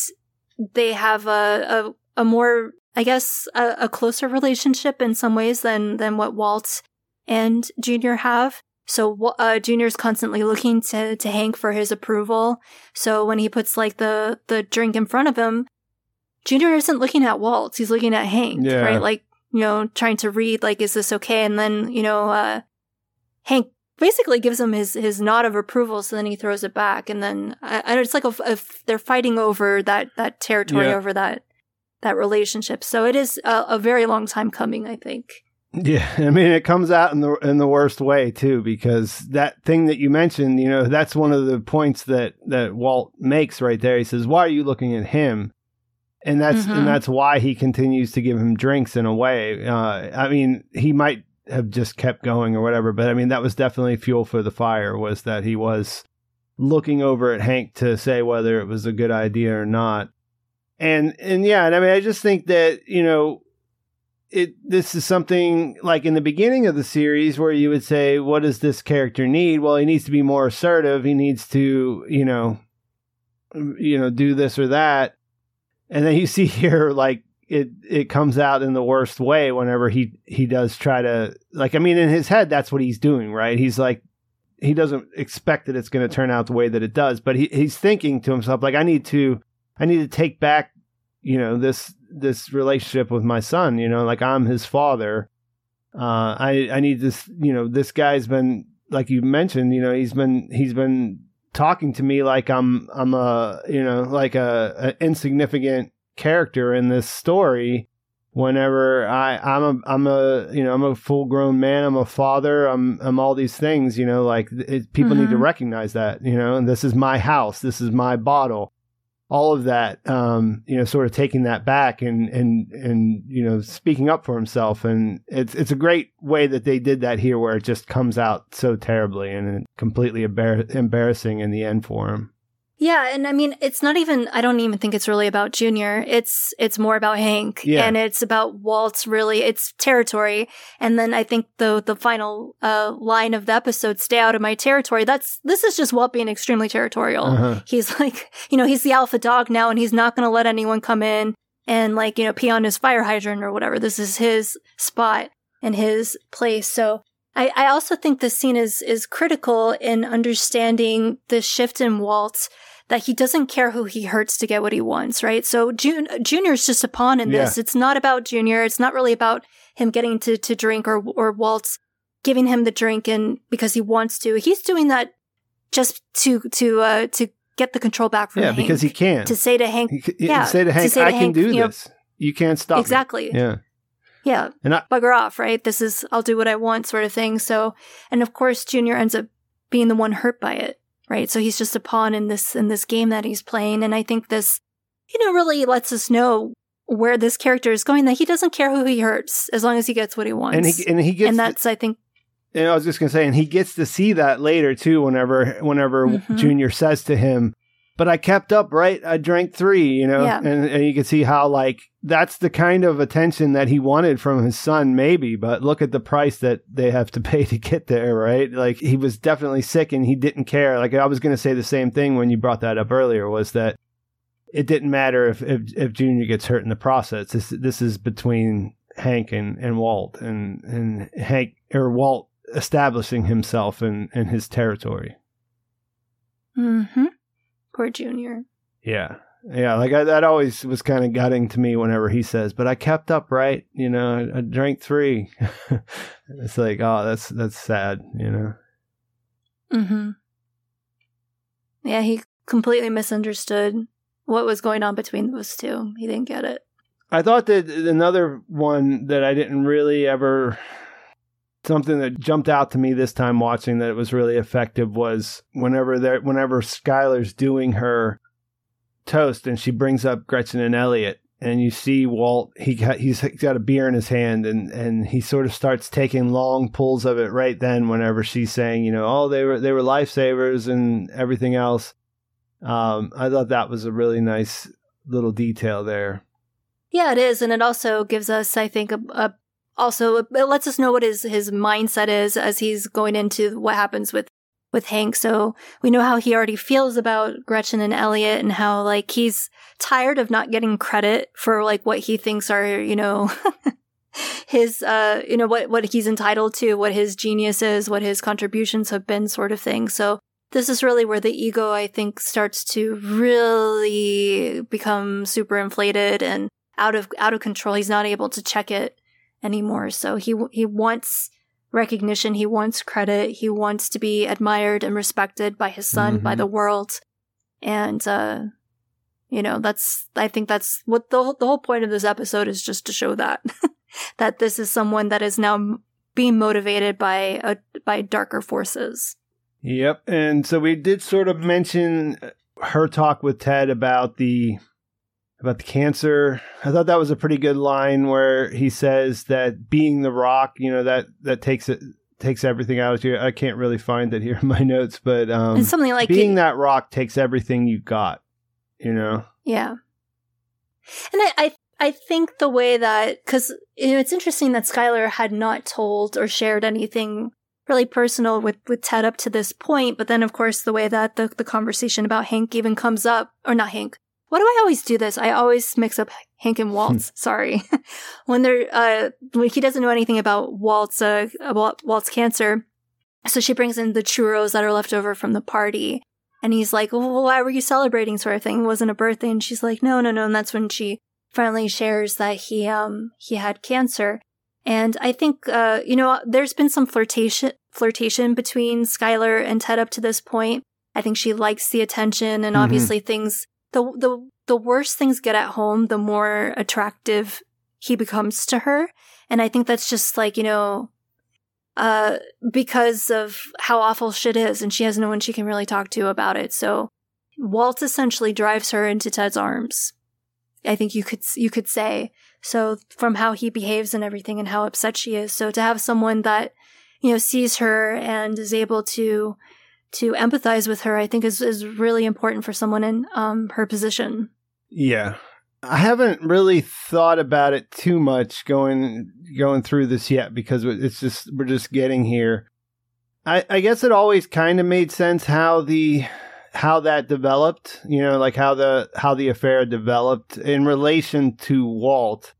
B: they have a a, a more, I guess, a, a closer relationship in some ways than than what Walt and Junior have. So uh, Junior's constantly looking to to Hank for his approval. So when he puts like the the drink in front of him, Junior isn't looking at Walt; he's looking at Hank, yeah. right? Like you know, trying to read like, is this okay? And then you know, uh, Hank basically gives him his his nod of approval, so then he throws it back, and then I, it's like a, a, they're fighting over that that territory, yeah. over that that relationship. So it is a, a very long time coming, I think.
A: Yeah, I mean it comes out in the in the worst way too because that thing that you mentioned, you know, that's one of the points that that Walt makes right there. He says, "Why are you looking at him?" And that's mm-hmm. and that's why he continues to give him drinks in a way. Uh, I mean, he might have just kept going or whatever, but I mean that was definitely fuel for the fire. Was that he was looking over at Hank to say whether it was a good idea or not. And and yeah, and I mean I just think that you know it this is something like in the beginning of the series where you would say what does this character need? Well he needs to be more assertive. He needs to you know you know do this or that. And then you see here like it it comes out in the worst way whenever he he does try to like i mean in his head that's what he's doing right? He's like he doesn't expect that it's going to turn out the way that it does but he, he's thinking to himself like i need to i need to take back you know this this relationship with my son you know like i'm his father uh i i need this you know this guy's been like you mentioned you know he's been he's been talking to me like i'm i'm a you know like a, a insignificant character in this story whenever i i'm a i'm a you know i'm a full grown man i'm a father i'm i'm all these things you know like it, people mm-hmm. need to mm-hmm. recognize that you know and this is my house this is my bottle all of that, um, you know, sort of taking that back and and and you know speaking up for himself, and it's it's a great way that they did that here, where it just comes out so terribly and completely embar- embarrassing in the end for him.
B: Yeah, and I mean, it's not even. I don't even think it's really about Junior. It's it's more about Hank, yeah. and it's about Walt's. Really, it's territory. And then I think the the final uh, line of the episode, "Stay out of my territory." That's this is just Walt being extremely territorial. Uh-huh. He's like, you know, he's the alpha dog now, and he's not going to let anyone come in and like you know pee on his fire hydrant or whatever. This is his spot and his place. So I, I also think this scene is is critical in understanding the shift in Walt that he doesn't care who he hurts to get what he wants, right? So Jun- Junior's just a pawn in this. Yeah. It's not about Junior. It's not really about him getting to, to drink or, or Walt's giving him the drink and because he wants to. He's doing that just to, to, uh, to get the control back from
A: yeah,
B: Hank.
A: because he can.
B: To say to Hank,
A: he, yeah, say to Hank, to say to I Hank, can do you this. Know, you can't stop
B: exactly.
A: Me. Yeah.
B: Yeah.
A: And I,
B: bugger off, right? This is, I'll do what I want sort of thing. So, and of course, Junior ends up being the one hurt by it right? So he's just a pawn in this in this game that he's playing, and I think this, you know, really lets us know where this character is going. That he doesn't care who he hurts as long as he gets what he wants,
A: and he and he gets,
B: and that's I think.
A: And I was just gonna say, and he gets to see that later too. Whenever whenever mm-hmm. Junior says to him, but I kept up, right? I drank three, you know, yeah. and, and you can see how like that's the kind of attention that he wanted from his son, maybe. But look at the price that they have to pay to get there, right? Like he was definitely sick and he didn't care. Like I was going to say the same thing when you brought that up earlier was that it didn't matter if if, if Junior gets hurt in the process. This this is between Hank and, and Walt, and and Hank or Walt establishing himself in in his territory.
B: Mm hmm. Poor Junior.
A: Yeah. Yeah, like I, that always was kind of gutting to me whenever he says, "But I kept up, right? You know, I, I drank three. it's like, oh, that's that's sad, you know.
B: Hmm. Yeah, he completely misunderstood what was going on between those two. He didn't get it.
A: I thought that another one that I didn't really ever something that jumped out to me this time watching that it was really effective was whenever there whenever Skyler's doing her toast and she brings up Gretchen and Elliot and you see Walt he got, he's got a beer in his hand and and he sort of starts taking long pulls of it right then whenever she's saying you know oh they were they were lifesavers and everything else. Um I thought that was a really nice little detail there.
B: Yeah it is. And it also gives us I think a, a also it lets us know what his his mindset is as he's going into what happens with with Hank. So we know how he already feels about Gretchen and Elliot and how like he's tired of not getting credit for like what he thinks are, you know, his uh you know what what he's entitled to, what his genius is, what his contributions have been sort of thing. So this is really where the ego I think starts to really become super inflated and out of out of control. He's not able to check it anymore. So he he wants recognition, he wants credit, he wants to be admired and respected by his son, mm-hmm. by the world. And uh you know, that's I think that's what the the whole point of this episode is just to show that that this is someone that is now being motivated by a, by darker forces.
A: Yep. And so we did sort of mention her talk with Ted about the about the cancer. I thought that was a pretty good line where he says that being the rock, you know, that that takes it takes everything out of you. I can't really find it here in my notes, but um
B: and something like
A: being it, that rock takes everything you got, you know.
B: Yeah. And I, I I think the way that because you know it's interesting that Skyler had not told or shared anything really personal with with Ted up to this point, but then of course the way that the the conversation about Hank even comes up, or not Hank, why do I always do this? I always mix up Hank and. Hmm. Sorry. when they're, uh, when he doesn't know anything about Walt's uh, about Walt's cancer. So she brings in the churros that are left over from the party. And he's like, well, why were you celebrating sort of thing? It wasn't a birthday. And she's like, no, no, no. And that's when she finally shares that he, um, he had cancer. And I think, uh, you know, there's been some flirtation, flirtation between Skyler and Ted up to this point. I think she likes the attention and mm-hmm. obviously things the the the worse things get at home, the more attractive he becomes to her. And I think that's just like, you know, uh, because of how awful shit is, and she has no one she can really talk to about it. So Walt essentially drives her into Ted's arms. I think you could you could say so from how he behaves and everything, and how upset she is. So to have someone that you know sees her and is able to to empathize with her, I think is, is really important for someone in um, her position.
A: Yeah. I haven't really thought about it too much going going through this yet because it's just we're just getting here. I, I guess it always kind of made sense how the how that developed, you know, like how the how the affair developed in relation to Walt.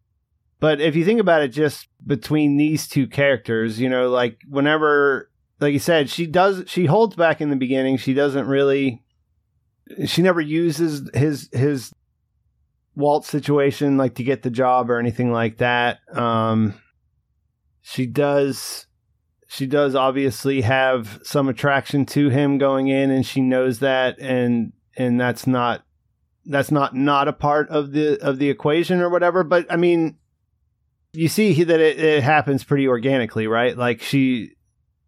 A: But if you think about it just between these two characters, you know, like whenever like you said, she does she holds back in the beginning. She doesn't really she never uses his his Walt situation like to get the job or anything like that. Um she does she does obviously have some attraction to him going in and she knows that and and that's not that's not not a part of the of the equation or whatever but i mean you see that it, it happens pretty organically right like she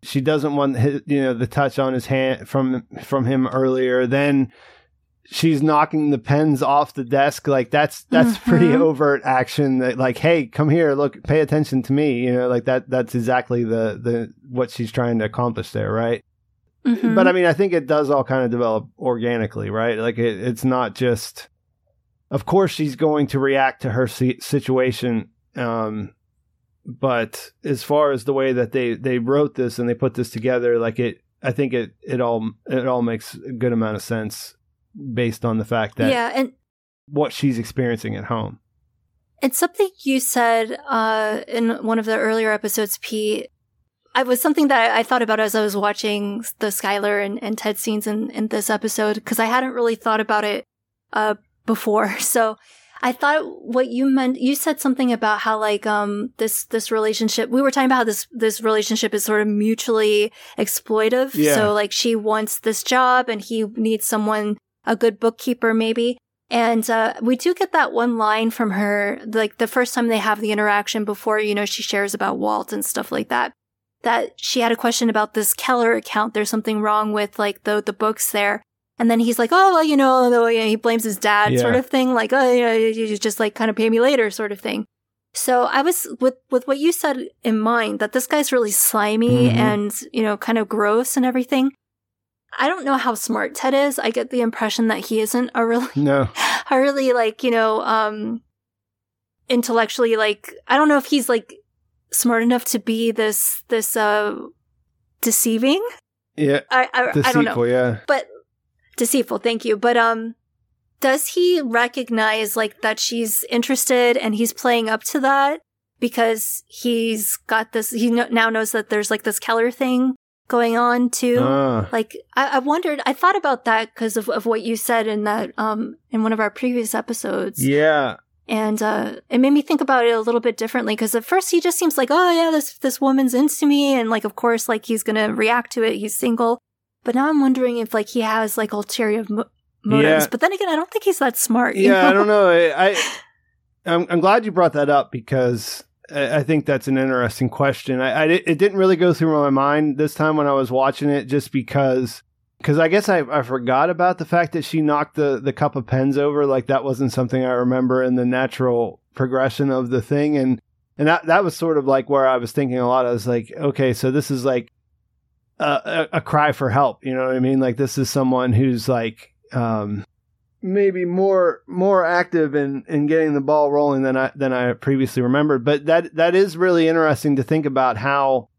A: she doesn't want his, you know the touch on his hand from from him earlier. Then she's knocking the pens off the desk like that's that's mm-hmm. pretty overt action that like hey come here look pay attention to me you know like that that's exactly the the what she's trying to accomplish there right mm-hmm. but i mean i think it does all kind of develop organically right like it, it's not just of course she's going to react to her situation um but as far as the way that they they wrote this and they put this together like it i think it it all it all makes a good amount of sense based on the fact that
B: yeah and
A: what she's experiencing at home
B: it's something you said uh in one of the earlier episodes pete I was something that I thought about as I was watching the Skyler and, and Ted scenes in, in this episode because I hadn't really thought about it uh, before. So I thought what you meant, you said something about how like, um, this, this relationship, we were talking about how this, this relationship is sort of mutually exploitive. Yeah. So like she wants this job and he needs someone, a good bookkeeper maybe. And, uh, we do get that one line from her, like the first time they have the interaction before, you know, she shares about Walt and stuff like that. That she had a question about this Keller account. There's something wrong with like the, the books there. And then he's like, oh, well, you know, he blames his dad, yeah. sort of thing. Like, oh, yeah, you just like kind of pay me later, sort of thing. So I was with with what you said in mind that this guy's really slimy mm-hmm. and you know kind of gross and everything. I don't know how smart Ted is. I get the impression that he isn't a really
A: no
B: a really like you know um intellectually like I don't know if he's like smart enough to be this this uh deceiving.
A: Yeah,
B: I I. I don't know,
A: Yeah,
B: but deceitful. Thank you. But um, does he recognize like that she's interested and he's playing up to that because he's got this? He no- now knows that there's like this Keller thing going on too.
A: Ah.
B: Like I, I wondered, I thought about that because of, of what you said in that um in one of our previous episodes.
A: yeah,
B: and uh, it made me think about it a little bit differently because at first he just seems like, oh yeah, this this woman's into me, and like of course like he's gonna react to it. He's single, but now I'm wondering if like he has like ulterior mo- motives.
A: Yeah.
B: But then again, I don't think he's that smart.
A: yeah. I don't know. I, I I'm, I'm glad you brought that up because I, I think that's an interesting question. I, I it didn't really go through my mind this time when I was watching it, just because. Because I guess I, I forgot about the fact that she knocked the, the cup of pens over. Like that wasn't something I remember in the natural progression of the thing. And and that that was sort of like where I was thinking a lot. I was like, okay, so this is like a, a, cry for help. You know what I mean? Like this is someone who's like um, maybe more more active in, in getting the ball rolling than I than I previously remembered. But that that is really interesting to think about how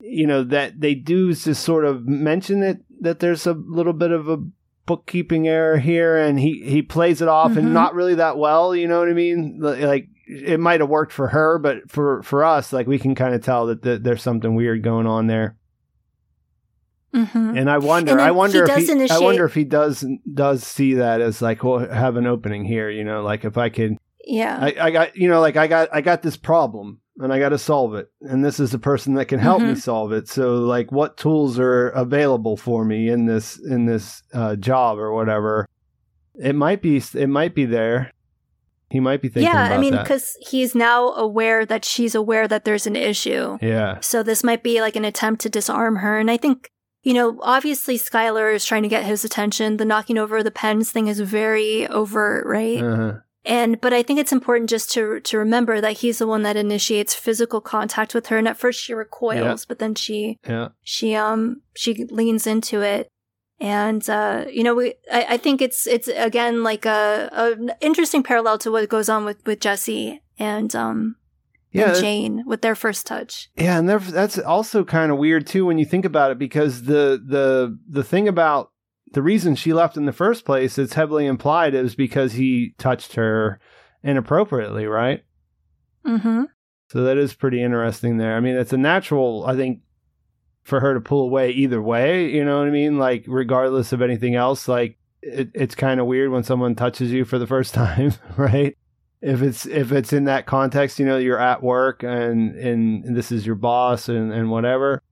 A: you know that they do just sort of mention it that there's a little bit of a bookkeeping error here and he he plays it off
B: Mhm.
A: and not really that well you know what i mean like it might have worked for her but for for us like we can kind of tell that, that there's something weird going on there
B: Mhm.
A: and I wonder,
B: And
A: I wonder if he, I wonder if he does does see that as like, well, have an opening here, you know, like if I could,
B: Yeah.
A: I, I got, you know, like I got, I got this problem and I got to solve it, and this is the person that can help me
B: Mhm.
A: solve it. So, like, what tools are available for me in this in this uh, job or whatever? It might be, it might be there. He might be thinking.
B: yeah, I mean, because he's now aware that she's aware that there's an issue.
A: yeah,
B: So this might be like an attempt to disarm her. And I think, you know, obviously Skyler is trying to get his attention. The knocking over the pens thing is very overt, right?
A: uh-huh.
B: And but I think it's important just to to remember that he's the one that initiates physical contact with her. And at first she recoils, but then she
A: yeah,
B: she um she leans into it. And uh, you know, we I, I think it's it's again like a, a an interesting parallel to what goes on with with Jesse and um
A: yeah.
B: and Jane with their first touch.
A: Yeah, and that's also kind of weird too when you think about it, because the the the thing about the reason she left in the first place, it's heavily implied, is because he touched her inappropriately, right?
B: Mm-hmm.
A: So that is pretty interesting there. I mean, it's a natural, I think, for her to pull away either way. You know what I mean? Like, regardless of anything else, like it, it's kind of weird when someone touches you for the first time, right? If it's if it's in that context, you know, you're at work and and this is your boss and and whatever.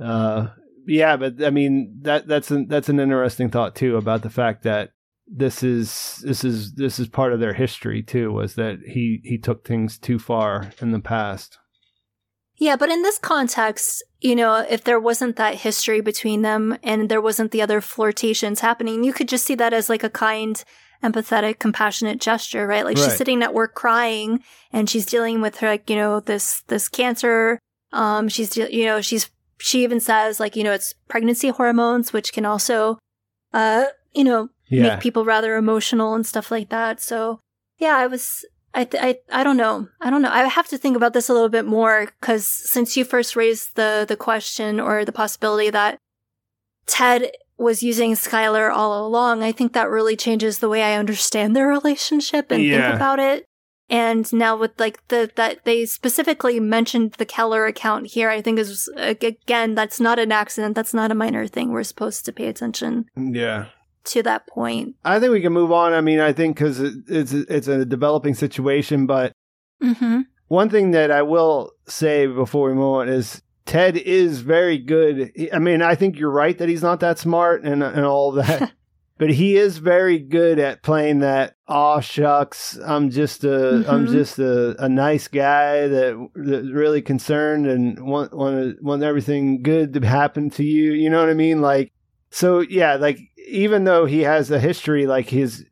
A: Uh, yeah, but I mean that that's an that's an interesting thought too about the fact that this is this is this is part of their history too was that he he took things too far in the past.
B: Yeah, but in this context, you know, if there wasn't that history between them and there wasn't the other flirtations happening, you could just see that as like a kind, empathetic, compassionate gesture, right? Like
A: Right.
B: she's sitting at work crying and she's dealing with her, like, you know, this, this cancer. Um, she's, de- you know, she's, she even says like, you know, it's pregnancy hormones, which can also, uh, you know,
A: Yeah.
B: make people rather emotional and stuff like that. So yeah, I was, I, th- I, I don't know. I don't know. I have to think about this a little bit more because since you first raised the, the question or the possibility that Ted was using Skyler all along, I think that really changes the way I understand their relationship and
A: Yeah.
B: think about it. And now with like the, that they specifically mentioned the Keller account here, I think is, again, that's not an accident. That's not a minor thing. We're supposed to pay attention
A: Yeah.
B: to that point.
A: I think we can move on. I mean, I think because it, it's it's a developing situation, but
B: Mm-hmm.
A: one thing that I will say before we move on is Ted is very good. I mean, I think you're right that he's not that smart and and all that, but he is very good at playing that. Aw shucks, I'm just a am
B: Mhm.
A: just a, a nice guy that that's really concerned and want want want everything good to happen to you. You know what I mean? Like, so yeah, like even though he has a history, like his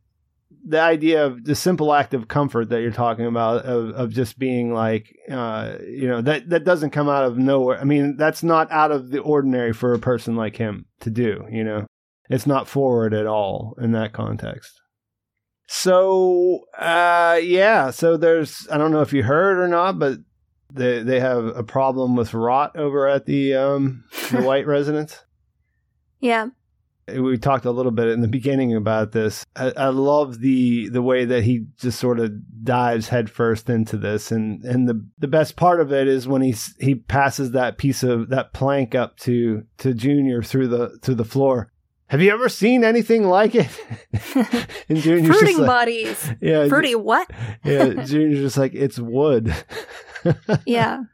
A: the idea of the simple act of comfort that you're talking about of, of just being like uh you know that that doesn't come out of nowhere i mean that's not out of the ordinary for a person like him to do you know it's not forward at all in that context so uh yeah so there's i don't know if you heard or not but they they have a problem with rot over at the um the white residence.
B: Yeah.
A: We talked a little bit in the beginning about this. I, I love the the way that he just sort of dives headfirst into this, and and the the best part of it is when he he passes that piece of that plank up to to Junior through the through the floor. Have you ever seen anything like it?
B: and Junior's fruiting like, bodies. Yeah, fruity what?
A: yeah, Junior's just like it's wood.
B: yeah.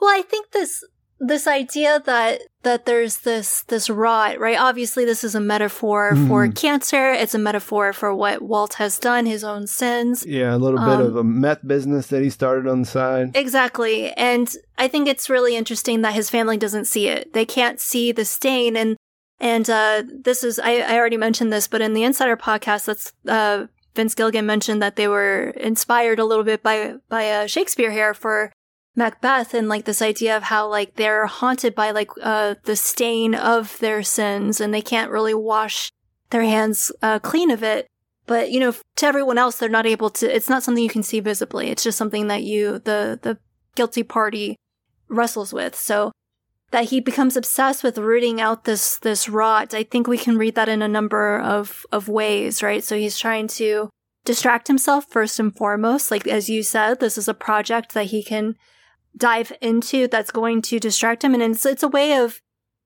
B: Well, I think this this idea that that there's this this rot, right? Obviously, this is a metaphor mm. for cancer. It's a metaphor for what Walt has done, his own sins.
A: Yeah, a little um, bit of a meth business that he started on the side.
B: Exactly, and I think it's really interesting that his family doesn't see it. They can't see the stain, and and uh, this is I, I already mentioned this, but in the Insider podcast, that's uh, Vince Gilligan mentioned that they were inspired a little bit by by uh, Shakespeare here for Macbeth and like this idea of how like they're haunted by like uh the stain of their sins and they can't really wash their hands uh, clean of it. But you know, to everyone else, they're not able to. It's not something you can see visibly. It's just something that you, the the guilty party, wrestles with. So that he becomes obsessed with rooting out this this rot. I think we can read that in a number of of ways, right? So he's trying to distract himself first and foremost. Like as you said, this is a project that he can dive into that's going to distract him. And it's, it's a way of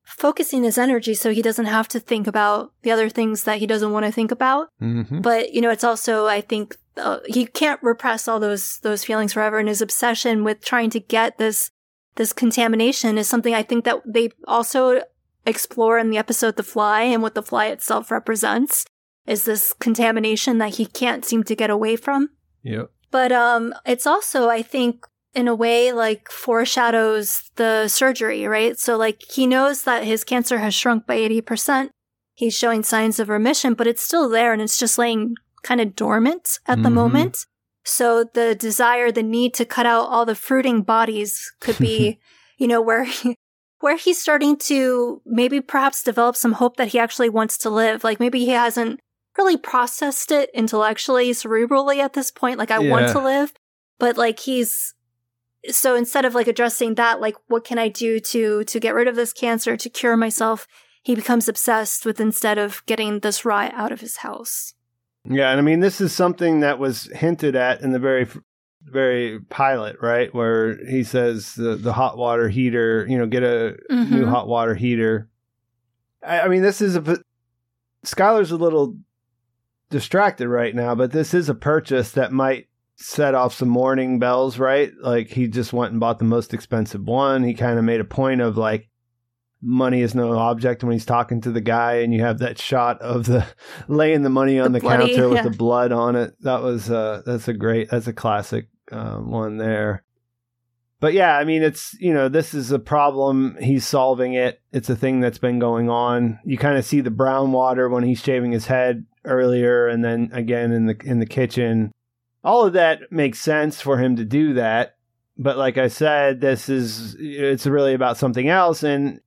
B: focusing his energy so he doesn't have to think about the other things that he doesn't want to think about. Mm-hmm. But, you know, it's also, I think, uh, he can't repress all those, those feelings forever. And his obsession with trying to get this, this contamination is something I think that they also explore in the episode The Fly and what the fly itself represents is this contamination that he can't seem to get away from.
A: Yep.
B: But um, it's also, I think, in a way like foreshadows the surgery, right? So like he knows that his cancer has shrunk by 80%. He's showing signs of remission, but it's still there and it's just laying kind of dormant at mm-hmm. the moment. So the desire, the need to cut out all the fruiting bodies could be, you know, where he, where he's starting to maybe perhaps develop some hope that he actually wants to live. Like maybe he hasn't really processed it intellectually, cerebrally at this point. Like I yeah. want to live, but like he's so instead of like addressing that, like what can I do to to get rid of this cancer, to cure myself, he becomes obsessed with instead of getting this rot out of his house.
A: Yeah, and I mean this is something that was hinted at in the very very pilot, right? Where he says the the hot water heater, you know, get a mm-hmm. new hot water heater. I, I mean, this is a skyler's a little distracted right now, but this is a purchase that might set off some warning bells, right? Like he just went and bought the most expensive one. He kind of made a point of like money is no object when he's talking to the guy and you have that shot of the laying the money on the, the bloody, counter with yeah. the blood on it. That was uh that's a great that's a classic uh, one there. But yeah, I mean it's you know, this is a problem, he's solving it. It's a thing that's been going on. You kind of see the brown water when he's shaving his head earlier and then again in the in the kitchen all of that makes sense for him to do that. But like I said, this is it's really about something else, and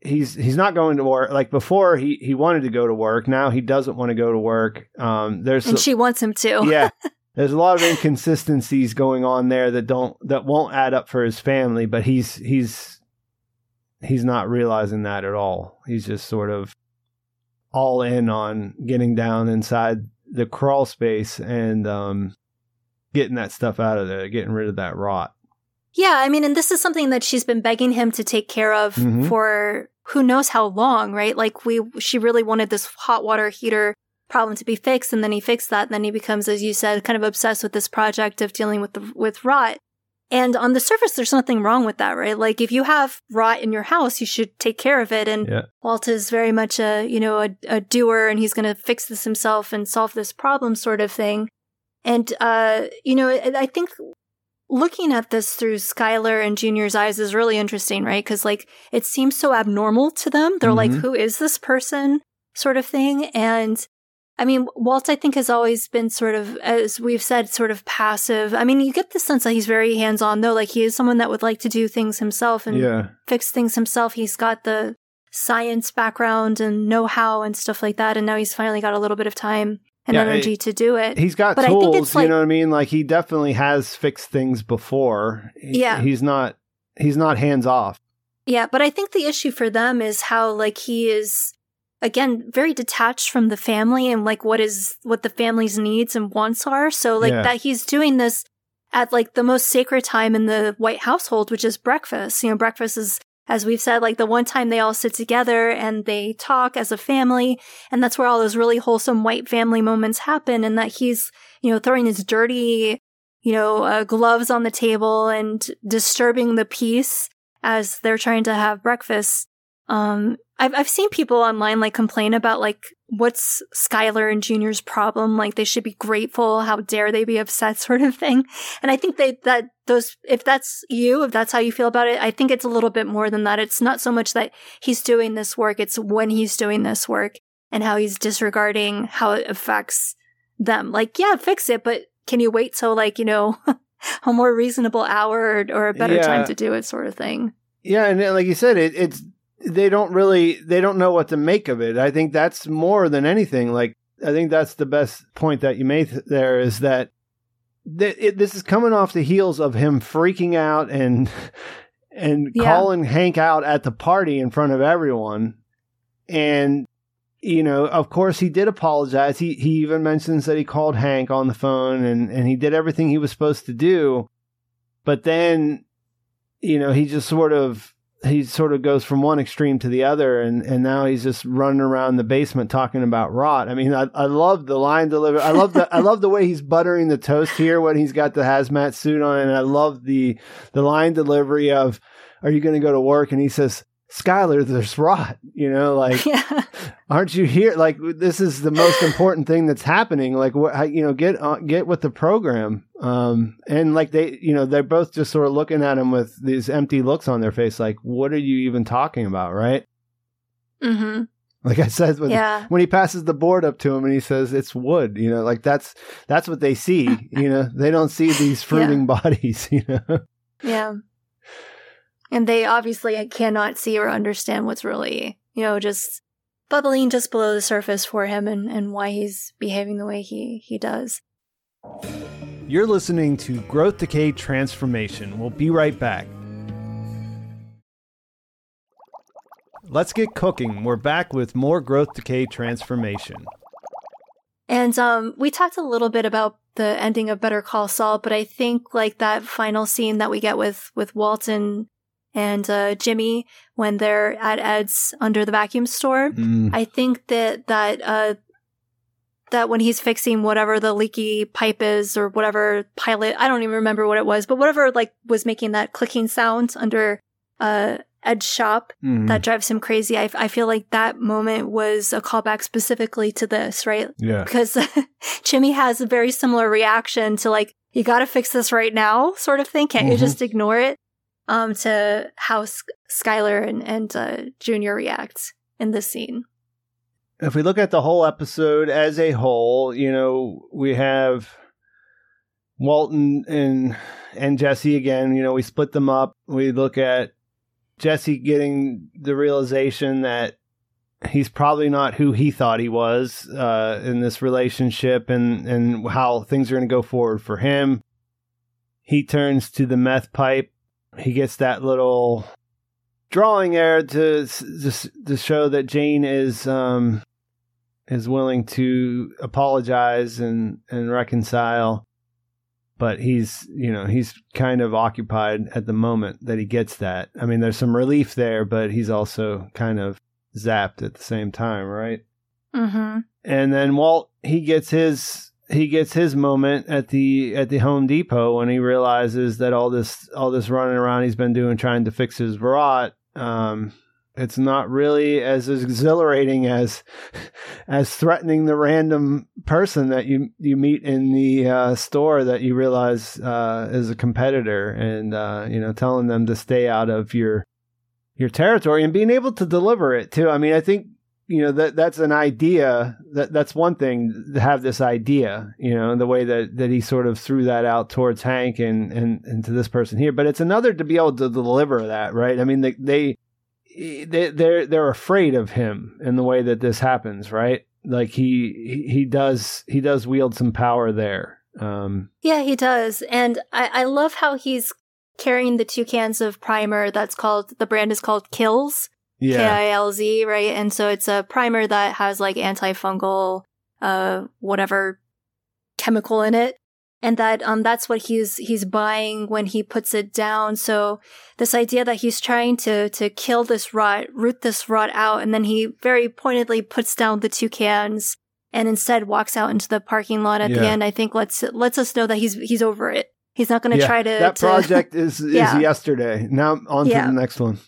A: he's he's not going to work. Like before, he he wanted to go to work. Now he doesn't want to go to work. Um, there's
B: and she wants him to.
A: yeah, there's a lot of inconsistencies going on there that don't that won't add up for his family. But he's he's he's not realizing that at all. He's just sort of all in on getting down inside the crawl space and um, getting that stuff out of there, getting rid of that rot.
B: Yeah, I mean, and this is something that she's been begging him to take care of mm-hmm. for who knows how long, right? Like we, she really wanted this hot water heater problem to be fixed, and then he fixed that, and then he becomes, as you said, kind of obsessed with this project of dealing with the with rot. And on the surface, there's nothing wrong with that, right? Like if you have rot in your house, you should take care of it. And yeah. Walt is very much a, you know, a, a doer and he's going to fix this himself and solve this problem sort of thing. And, uh, you know, I think looking at this through Skyler and Junior's eyes is really interesting, right? Cause like it seems so abnormal to them. They're mm-hmm. like, who is this person sort of thing? And I mean, Walt, I think, has always been sort of, as we've said, sort of passive. I mean, you get the sense that he's very hands on, though. Like, he is someone that would like to do things himself and yeah. fix things himself. He's got the science background and know how and stuff like that. And now he's finally got a little bit of time and yeah, energy it, to do it.
A: He's got but tools, like, you know what I mean? Like he definitely has fixed things before. He, yeah. He's not he's not hands off.
B: Yeah, but I think the issue for them is how like he is again very detached from the family and like what is what the family's needs and wants are. So like yeah. that he's doing this at like the most sacred time in the white household, which is breakfast. You know, breakfast is as we've said, like the one time they all sit together and they talk as a family. And that's where all those really wholesome white family moments happen. And that he's, you know, throwing his dirty, you know, uh, gloves on the table and disturbing the peace as they're trying to have breakfast. Um, I've, I've seen people online like complain about like what's Skyler and Junior's problem? Like they should be grateful. How dare they be upset sort of thing. And I think they, that those, if that's you, if that's how you feel about it, I think it's a little bit more than that. It's not so much that he's doing this work. It's when he's doing this work and how he's disregarding how it affects them. Like, yeah, fix it, but can you wait till like, you know, a more reasonable hour or, or a better yeah. time to do it sort of thing?
A: Yeah. And uh, like you said, it, it's, they don't really they don't know what to make of it. I think that's more than anything. Like I think that's the best point that you made there is that th- it, this is coming off the heels of him freaking out and and yeah. calling Hank out at the party in front of everyone. And you know, of course he did apologize. He he even mentions that he called Hank on the phone and and he did everything he was supposed to do. But then you know, he just sort of he sort of goes from one extreme to the other and, and now he's just running around the basement talking about rot. I mean, I, I love the line delivery. I love the, I love the way he's buttering the toast here when he's got the hazmat suit on. And I love the, the line delivery of, are you going to go to work? And he says, Skyler, there's rot, you know, like, yeah. aren't you here? Like, this is the most important thing that's happening. Like, what, you know, get, uh, get with the program. Um, and like they, you know, they're both just sort of looking at him with these empty looks on their face. Like, what are you even talking about? Right.
B: Mm-hmm.
A: Like I said, when, yeah. when he passes the board up to him and he says it's wood, you know, like that's, that's what they see, you know, they don't see these fruiting yeah. bodies, you know?
B: Yeah. And they obviously cannot see or understand what's really, you know, just bubbling just below the surface for him and, and why he's behaving the way he, he does.
A: You're listening to Growth Decay Transformation. We'll be right back. Let's get cooking. We're back with more Growth Decay Transformation.
B: And um, we talked a little bit about the ending of Better Call Saul, but I think like that final scene that we get with with Walton and uh, Jimmy when they're at Ed's under the vacuum store. Mm. I think that that uh, that when he's fixing whatever the leaky pipe is or whatever pilot, I don't even remember what it was, but whatever like was making that clicking sound under uh, Ed's shop mm. that drives him crazy. I, I feel like that moment was a callback specifically to this, right?
A: Yeah.
B: Because Jimmy has a very similar reaction to like, you got to fix this right now, sort of thing. Can't mm-hmm. you just ignore it? Um, to how Skyler and, and uh, Junior react in this scene.
A: If we look at the whole episode as a whole, you know, we have Walton and and Jesse again. You know, we split them up. We look at Jesse getting the realization that he's probably not who he thought he was uh, in this relationship, and and how things are going to go forward for him. He turns to the meth pipe he gets that little drawing there to just to show that Jane is um is willing to apologize and and reconcile. But he's you know he's kind of occupied at the moment that he gets that. I mean there's some relief there but he's also kind of zapped at the same time right?
B: Mm-hmm.
A: and then walt he gets his he gets his moment at the at the Home Depot when he realizes that all this all this running around he's been doing trying to fix his rot um, it's not really as exhilarating as as threatening the random person that you you meet in the uh, store that you realize uh, is a competitor and uh, you know telling them to stay out of your your territory and being able to deliver it too. I mean, I think you know that that's an idea that that's one thing to have this idea you know the way that that he sort of threw that out towards hank and and, and to this person here but it's another to be able to deliver that right i mean they they they they're they're afraid of him in the way that this happens right like he he does he does wield some power there. Um,
B: yeah, he does, and I, I love how he's carrying the two cans of primer. That's called the brand is called Kilz.
A: Yeah,
B: K I L Z, right? And so it's a primer that has like antifungal, uh, whatever chemical in it. And that, um, that's what he's, he's buying when he puts it down. So this idea that he's trying to, to kill this rot, root this rot out. And then he very pointedly puts down the two cans and instead walks out into the parking lot at the end, I think lets, lets us know that he's, he's over it. He's not going to
A: Yeah,
B: try to,
A: that
B: to-
A: project is is
B: Yeah.
A: yesterday. Now on
B: Yeah.
A: to the next one.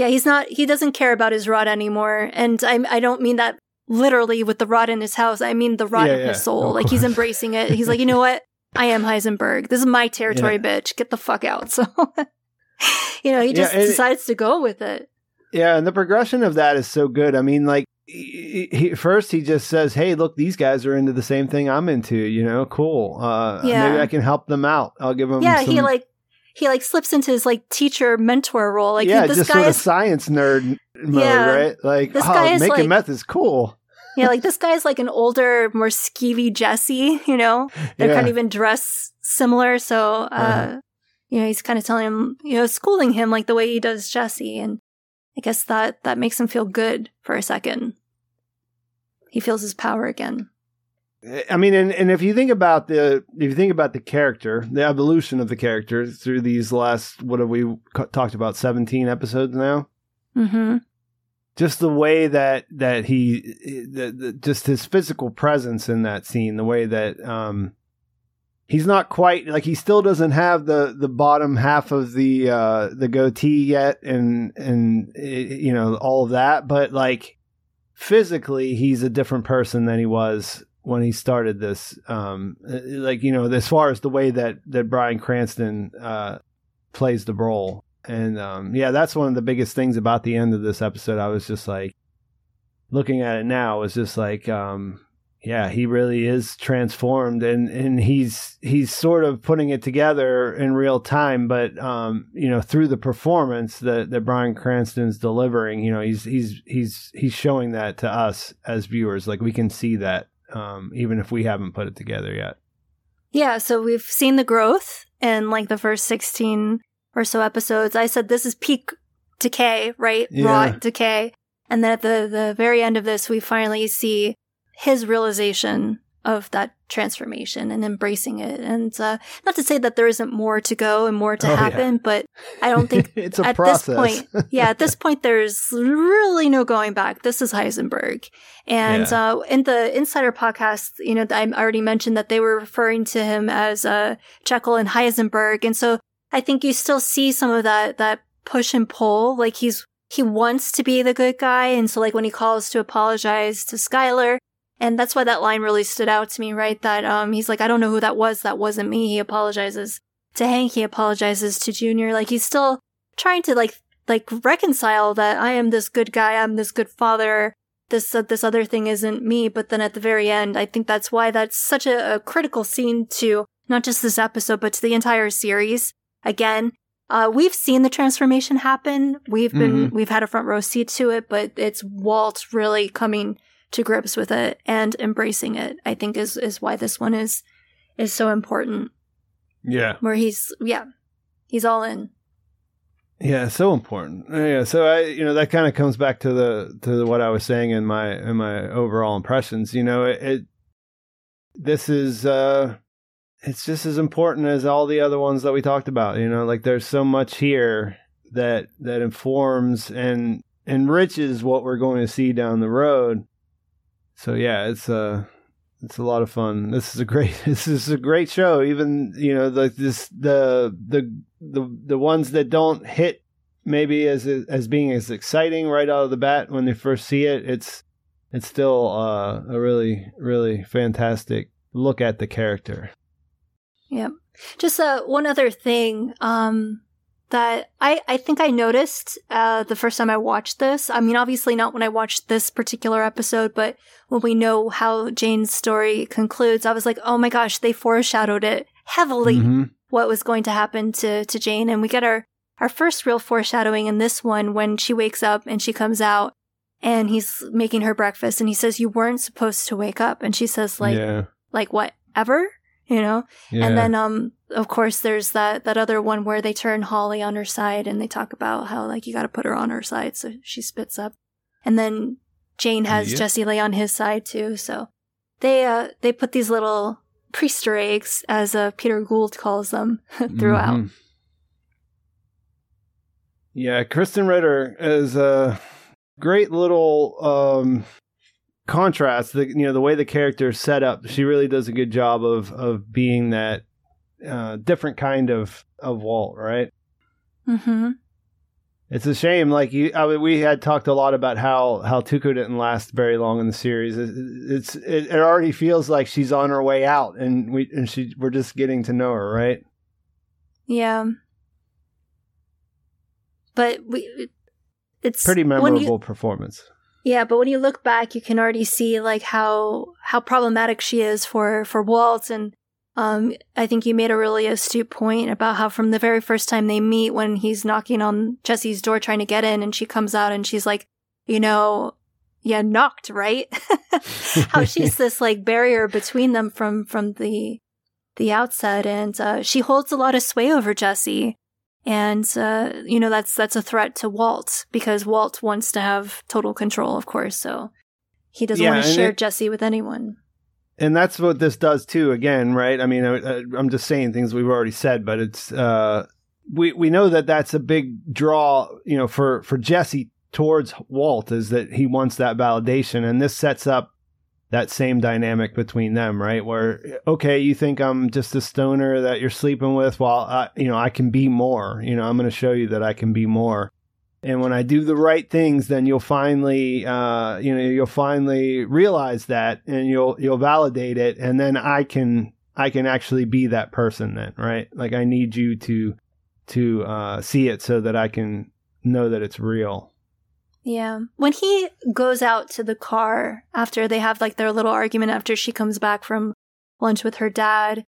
B: Yeah, he's not. He doesn't care about his rot anymore, and I I don't mean that literally with the rot in his house. I mean the rot
A: Yeah,
B: in
A: yeah,
B: his soul. Like he's embracing it. He's like, you know what? I am Heisenberg. This is my territory, bitch. Get the fuck out. So, you know, he just
A: it-
B: decides to go with it.
A: Yeah, and the progression of that is so good. I mean, like he, he, first he just says, "Hey, look, these guys are into the same thing I'm into. You know, cool. Uh,
B: Yeah.
A: maybe I can help them out. I'll give them.
B: yeah, he like he like slips into his like teacher mentor role. Like
A: yeah,
B: this
A: just
B: guy
A: sort of
B: is
A: science nerd mode,
B: Yeah.
A: right? Like,
B: This
A: oh,
B: guy is
A: making
B: like-
A: meth is cool.
B: yeah, like this guy's like an older, more skeevy Jesse. You know, they
A: Yeah.
B: kind of even dress similar. So, uh,
A: Uh-huh.
B: you know, he's kind of telling him, you know, schooling him like the way he does Jesse. And I guess that, that makes him feel good for a second. He feels his power again.
A: I mean, and, and if you think about the if you think about the character, the evolution of the character through these last what have we co- talked about seventeen episodes now?
B: Mm-hmm.
A: just the way that that he the, the, just his physical presence in that scene the way that um he's not quite like he still doesn't have the the bottom half of the uh the goatee yet and and eh, you know all of that but like physically he's a different person than he was when he started this um eh, like you know as far as the way that that Bryan Cranston uh plays the role and um, yeah, that's one of the biggest things about the end of this episode. I was just like looking at it now was just like um, yeah, he really is transformed and and he's he's sort of putting it together in real time, but um, you know, through the performance that that Bryan Cranston's delivering, you know, he's he's he's he's showing that to us as viewers. Like we can see that um, even if we haven't put it together yet.
B: Yeah. So we've seen the growth in like the first 16 or so episodes. I said this is peak decay, right?
A: Yeah.
B: Rot decay. And then at the, the very end of this, we finally see his realization of that transformation and embracing it. And uh, not to say that there isn't more to go and more to
A: Oh, yeah.
B: happen, but I don't think
A: it's a
B: at
A: process.
B: this point, yeah, at this point, there's really no going back. This is Heisenberg. And
A: Yeah.
B: uh, in the Insider podcast, you know, I already mentioned that they were referring to him as uh, Jekyll and Heisenberg. And so I think you still see some of that, that push and pull. Like he's, he wants to be the good guy. And so like when he calls to apologize to Skyler, and that's why that line really stood out to me, right? That, um, he's like, I don't know who that was. That wasn't me. He apologizes to Hank. He apologizes to Junior. Like he's still trying to like, like reconcile that I am this good guy. I'm this good father. This, uh, this other thing isn't me. But then at the very end, I think that's why that's such a, a critical scene to not just this episode, but to the entire series. Again, uh, we've seen the transformation happen. We've been, we've had a front row seat to it, but it's Walt really coming to grips with it and embracing it. I think is is why this one is is so important.
A: Yeah.
B: Where he's yeah, he's all in.
A: Yeah, so important. Yeah, so I, you know, that kind of comes back to the to the, what I was saying in my in my overall impressions. You know, it, it this is uh it's just as important as all the other ones that we talked about. You know, like there's so much here that that informs and enriches what we're going to see down the road. So yeah, it's uh it's a lot of fun. This is a great this is a great show. Even, you know, like this the the the the ones that don't hit maybe as as being as exciting right out of the bat when they first see it, it's it's still uh, a really really fantastic look at the character.
B: Yep. Just uh, one other thing um, that I, I think I noticed uh, the first time I watched this. I mean, obviously not when I watched this particular episode, but when we know how Jane's story concludes, I was like, oh my gosh, they foreshadowed it heavily
A: Mhm.
B: what was going to happen to, to Jane. And we get our, our first real foreshadowing in this one when she wakes up and she comes out and he's making her breakfast and he says, You weren't supposed to wake up. And she says, like,
A: yeah.
B: like what? Ever? You know?
A: yeah.
B: And then, um, of course, there's that, that other one where they turn Holly on her side and they talk about how, like, you gotta put her on her side. So she spits up. And then Jane has
A: Yep.
B: Jesse lay on his side too. So they, uh, they put these little priester eggs, as, uh, Peter Gould calls them, throughout.
A: Mhm. Yeah, Krysten Ritter is a great little um, contrast. The you know the way the character is set up, she really does a good job of of being that uh, different kind of of Walt, right?
B: Mm-hmm.
A: It's a shame. Like you, I mean, we had talked a lot about how how Tuco didn't last very long in the series. It, it's it, it already feels like she's on her way out, and we and she we're just getting to know her, right?
B: Yeah. But we, it's
A: Pretty
B: when you-
A: memorable performance.
B: Yeah, but when you look back, you can already see like how how problematic she is for for Walt, and um, I think you made a really astute point about how from the very first time they meet, when he's knocking on Jesse's door trying to get in, and she comes out and she's like, you know, yeah, knocked, right? how she's this like barrier between them from from the the outset, and uh, she holds a lot of sway over Jesse. And uh, you know that's that's a threat to Walt because Walt wants to have total control, of course. So he doesn't
A: Yeah,
B: want to share
A: it-
B: Jesse with anyone.
A: And that's what this does too again right? I mean I, i'm just saying things we've already said but it's uh we we know that that's a big draw you know for for jesse towards walt is that he wants that validation. And this sets up that same dynamic between them right? Where okay you think i'm just a stoner that you're sleeping with? While I, you know i can be more. You know i'm going to show you that i can be more and when I do the right things, then you'll finally, uh, you know, you'll finally realize that, and you'll you'll validate it, and then I can I can actually be that person then, right? Like I need you to to uh, see it so that I can know that it's real.
B: Yeah. When he goes out to the car after they have like their little argument after she comes back from lunch with her dad,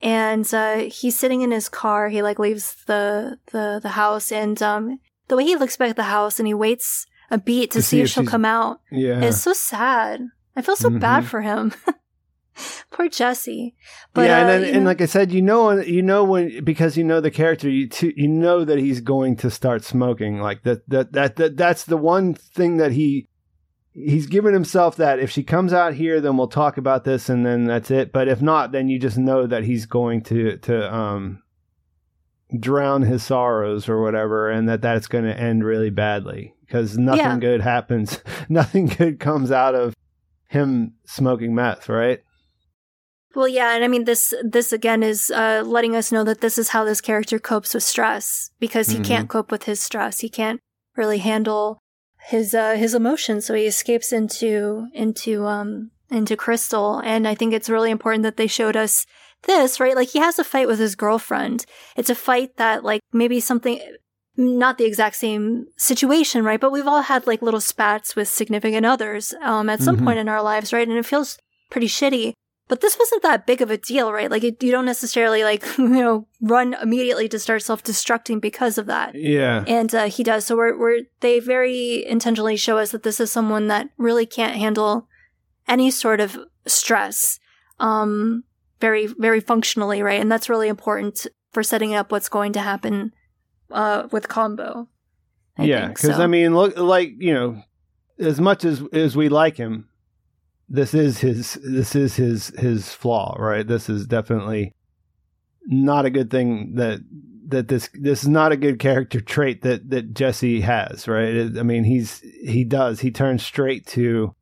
B: and uh, he's sitting in his car, he like leaves the the the house, and um, the way he looks back at the house and he waits a beat to,
A: To
B: see,
A: see
B: if she'll
A: she's-
B: come out
A: Yeah,
B: is so sad. I feel so bad
A: Mhm.
B: for him. Poor Jesse. But
A: yeah, and
B: uh,
A: and like I said, you know, you know when because you know the character, you t- you know that he's going to start smoking. Like that, that, that, that, that's the one thing that he he's given himself that if she comes out here, then we'll talk about this, and then that's it. But if not, then you just know that he's going to to um drown his sorrows or whatever, and that that's going to end really badly because nothing
B: Yeah.
A: good happens. nothing good comes out of him smoking meth, right?
B: Well, yeah, and I mean this this again is uh, letting us know that this is how this character copes with stress because he
A: Mhm.
B: can't cope with his stress. He can't really handle his uh, his emotions, so he escapes into into um into Crystal. And I think it's really important that they showed us this, right? Like he has a fight with his girlfriend. It's a fight that like maybe something not the exact same situation, right? But we've all had like little spats with significant others um, at some
A: Mhm.
B: point in our lives, right? And it feels pretty shitty. But this wasn't that big of a deal, right? Like it, you don't necessarily like you know run immediately to start self destructing because of that.
A: Yeah.
B: And uh, he does. So we're, we're they very intentionally show us that this is someone that really can't handle any sort of stress, um, very very functionally, right? And that's really important for setting up what's going to happen uh, with combo. I
A: yeah, because
B: so.
A: I mean, look, like you know, as much as as we like him, this is his this is his his flaw, right? This is definitely not a good thing that that this this is not a good character trait that that Jesse has, right? I mean, he's he does he turns straight to.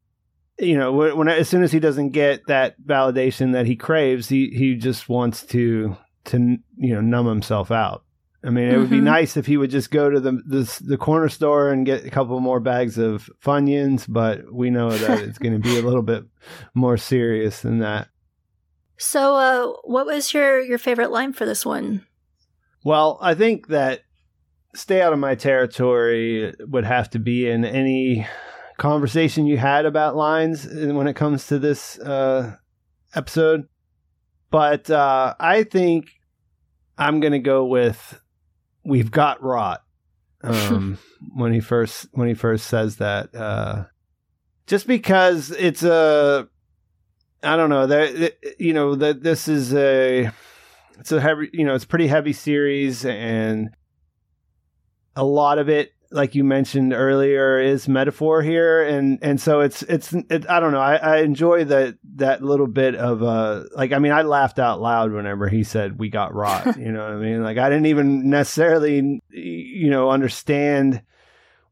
A: You know, when, as soon as he doesn't get that validation that he craves, he he just wants to to you know numb himself out. I mean, it would be
B: Mhm.
A: nice if he would just go to the, the the corner store and get a couple more bags of Funyuns, but we know that it's going to be a little bit more serious than that.
B: So, uh, what was your your favorite line for this one?
A: Well, I think that stay out of my territory would have to be in any conversation you had about lines when it comes to this uh, episode. But uh, I think I'm going to go with "We've got rot." um, when he first when he first says that. Uh, just because it's a, I don't know that you know that this is a, it's a heavy you know it's pretty heavy series and a lot of it like you mentioned earlier is metaphor here. And and so it's it's it, i don't know. I, I enjoy that that little bit of uh like i mean i laughed out loud whenever he said we got rot you know what i mean? Like i didn't even necessarily you know understand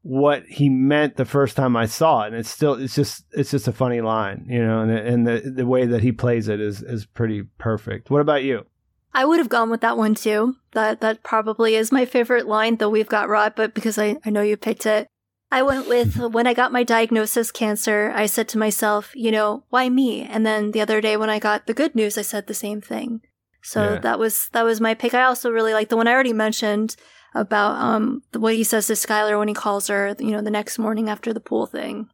A: what he meant the first time i saw it. And it's still it's just it's just a funny line you know? And and the the way that he plays it is is pretty perfect. What about you
B: I would have gone with that one too. That that probably is my favorite line, though we've got rot, but because I, I know you picked it. I went with when I got my diagnosis cancer, I said to myself, you know, why me? And then the other day when I got the good news, I said the same thing. So yeah. that was that was my pick. I also really like the one I already mentioned about um what he says to Skyler when he calls her, you know, the next morning after the pool thing.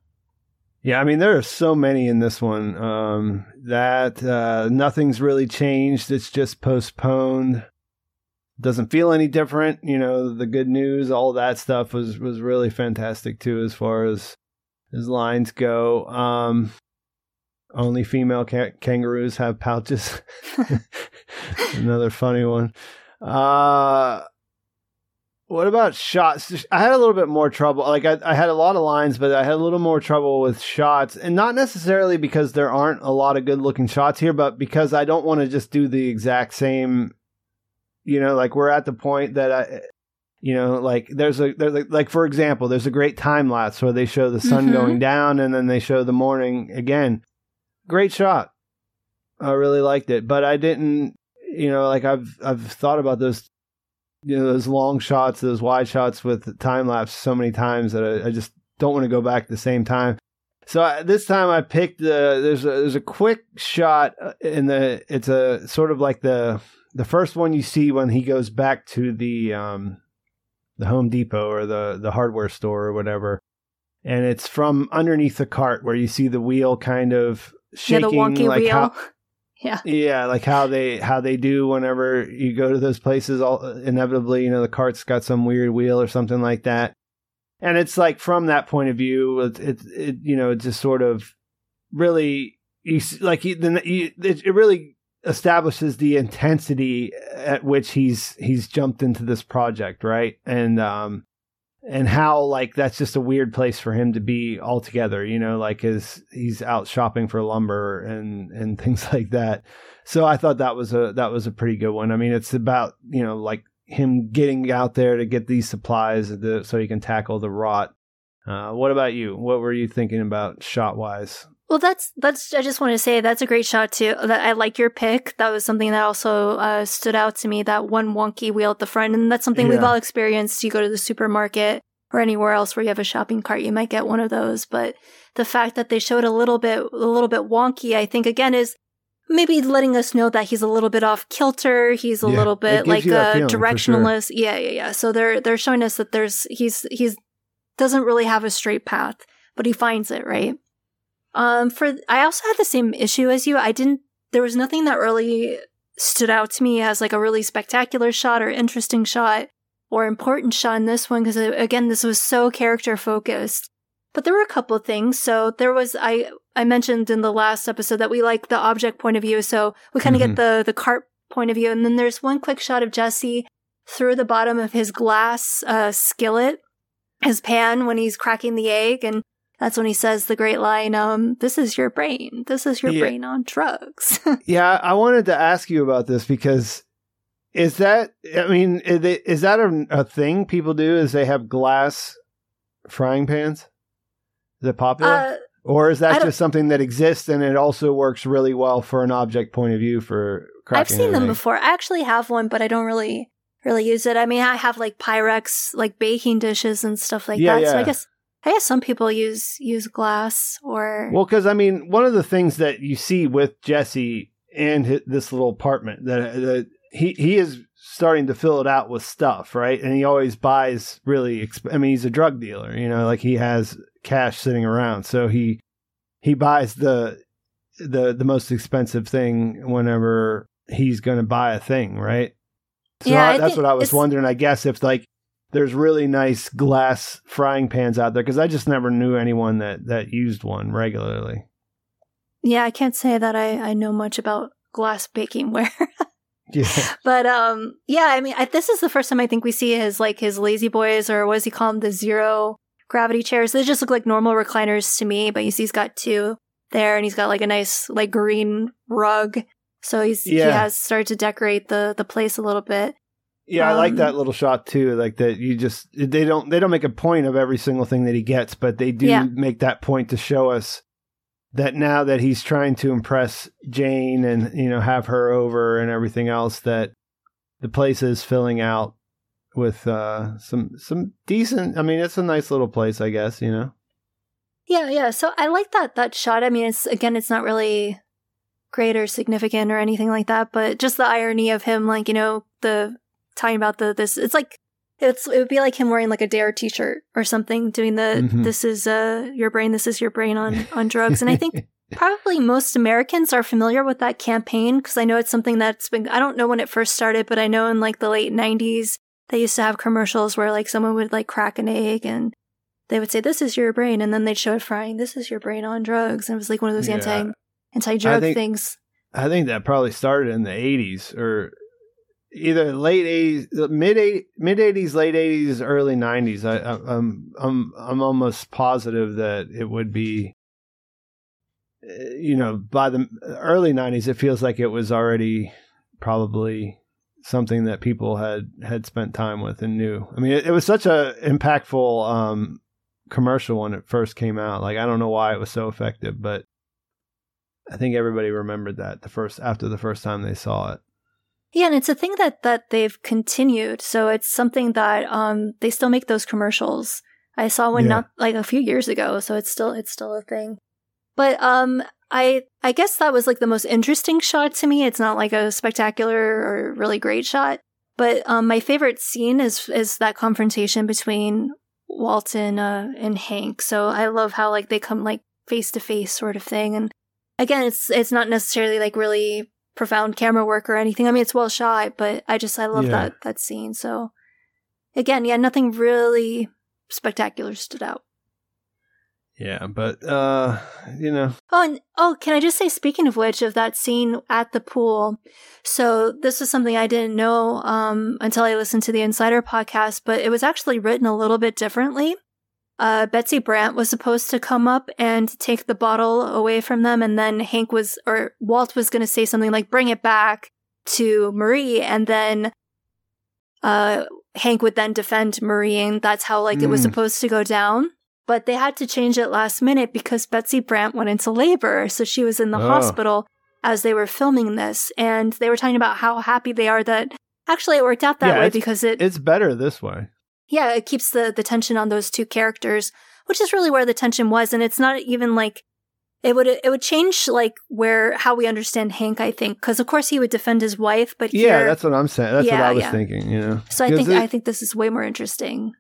A: Yeah, I mean there are so many in this one um, that uh, nothing's really changed. It's just postponed. Doesn't feel any different. You know, the good news, all that stuff was was really fantastic too, as far as as lines go. Um, only female ca- kangaroos have pouches. Another funny one. Uh, what about shots? I had a little bit more trouble. Like I, I had a lot of lines, but I had a little more trouble with shots, and not necessarily because there aren't a lot of good looking shots here, but because I don't want to just do the exact same. You know, like we're at the point that I, you know, like there's a there's like, like for example, there's a great time lapse where they show the sun mm-hmm. going down and then they show the morning again. Great shot. I really liked it, but I didn't. You know, like I've I've thought about those you know those long shots, those wide shots with time lapse so many times that I, I just don't want to go back the same time. So I, this time I picked the there's a there's a quick shot uh, in the it's a sort of like the the first one you see when he goes back to the um the Home Depot or the the hardware store or whatever, and it's from underneath the cart where you see the wheel kind of shaking
B: yeah, the wonky
A: like
B: wheel.
A: how
B: yeah.
A: Yeah, like how they how they do whenever you go to those places. All inevitably, you know, the cart's got some weird wheel or something like that, and it's like from that point of view, it it, it you know, it just sort of really you like you, then you, it, it really establishes the intensity at which he's he's jumped into this project, right? And um and how like that's just a weird place for him to be altogether you know like his he's out shopping for lumber and and things like that. So i thought that was a that was a pretty good one. I mean it's about you know like him getting out there to get these supplies so he can tackle the rot. Uh, what about you? What were you thinking about shot wise
B: well, that's that's. I just want to say that's a great shot too. That I like your pick. That was something that also uh, stood out to me. That one wonky wheel at the front, and that's something yeah. we've all experienced. You go to the supermarket or anywhere else where you have a shopping cart, you might get one of those. But the fact that they showed a little bit, a little bit wonky, I think again is maybe letting us know that he's a little bit off kilter. He's a yeah, little bit like a directionalist. Sure. Yeah, yeah, yeah. So they're they're showing us that there's he's he's doesn't really have a straight path, but he finds it right. Um, for I also had the same issue as you. I didn't. There was nothing that really stood out to me as like a really spectacular shot or interesting shot or important shot in this one because uh, again, this was so character focused. But there were a couple of things. So there was I I mentioned in the last episode that we like the object point of view. So we kind of mm-hmm. get the the cart point of view, and then there's one quick shot of Jesse through the bottom of his glass uh, skillet, his pan when he's cracking the egg, and that's when he says the great line, um, this is your brain. This is your yeah. brain on drugs.
A: yeah, I wanted to ask you about this because is that, I mean, is that a, a thing people do? Is they have glass frying pans? Is it popular? Uh, or is that just something that exists and it also works really well for an object point of view for
B: I've seen them before. I actually have one, but I don't really really use it. I mean, I have like Pyrex like baking dishes and stuff like yeah, that. Yeah. So I guess I guess some people use use glass or
A: well, because I mean, one of the things that you see with Jesse and his, this little apartment that, that he he is starting to fill it out with stuff, right? And he always buys really. Exp- I mean, he's a drug dealer, you know, like he has cash sitting around, so he he buys the the the most expensive thing whenever he's going to buy a thing, right? So
B: yeah,
A: I, that's what I was wondering. I guess if like there's really nice glass frying pans out there because I just never knew anyone that that used one regularly.
B: Yeah, I can't say that I I know much about glass bakingware.
A: yeah.
B: But um, yeah, I mean, I, this is the first time I think we see his like his lazy boys or what does he call them, the zero gravity chairs. They just look like normal recliners to me, but you see he's got two there, and he's got like a nice like green rug. So he's yeah. he has started to decorate the the place a little bit.
A: Yeah, um, I like that um, little shot too. Like that, you just they don't they don't make a point of every single thing that he gets, but they do yeah. make that point to show us that now that he's trying to impress Jane and you know have her over and everything else, that the place is filling out with uh some some decent. I mean, it's a nice little place, I guess. You know.
B: Yeah, yeah. So I like that that shot. I mean, it's again, it's not really great or significant or anything like that, but just the irony of him, like you know, the talking about the this. It's like it's it would be like him wearing like a DARE t-shirt or something doing the mm-hmm. this is uh your brain this is your brain on on drugs and i think probably most americans are familiar with that campaign because i know it's something that's been i don't know when it first started but i know in like the late 90s they used to have commercials where like someone would like crack an egg and they would say this is your brain and then they'd show it frying this is your brain on drugs and it was like one of those yeah. anti anti-drug things
A: i think that probably started in the 80s or either late eighties, mid eight, mid eighties, late eighties, early nineties. I, I'm I'm I'm almost positive that it would be. Eh, you know, by the early '90s, it feels like it was already probably something that people had had spent time with and knew. I mean, it, it was such a impactful um, commercial when it first came out. Like, I don't know why it was so effective, but I think everybody remembered that the first after the first time they saw it.
B: Yeah, and it's a thing that that they've continued. So it's something that um they still make those commercials. I saw one yeah. not like a few years ago, so it's still it's still a thing. But um I I guess that was like the most interesting shot to me. It's not like a spectacular or really great shot, but um my favorite scene is is that confrontation between Walton uh, and Hank. So I love how like they come like face to face sort of thing and again it's it's not necessarily like really profound camera work or anything. I mean, it's well shot, but I just I love yeah. that that scene. So again, yeah, nothing really spectacular stood out.
A: Yeah, but uh, you know.
B: Oh, and oh, can I just say, speaking of which, of that scene at the pool. So this was something I didn't know um, until I listened to the Insider podcast, but it was actually written a little bit differently uh, Betsy Brandt was supposed to come up and take the bottle away from them, and then Hank was, or Walt was going to say something like, bring it back to Marie, and then uh, Hank would then defend Marie, and that's how, like, mm. it was hmm. supposed to go down. But they had to change it last minute because Betsy Brandt went into labor, so she was in the oh. hospital as they were filming this, and they were talking about how happy they are that actually it worked out that yeah, way because it
A: it's better this way
B: yeah, it keeps the, the tension on those two characters, which is really where the tension was. And it's not even like it would it would change like where how we understand Hank. I think because of course he would defend his wife, but
A: here, yeah, that's what I'm saying. That's yeah, what I was yeah. thinking. You know,
B: so I think it, I think this is way more interesting.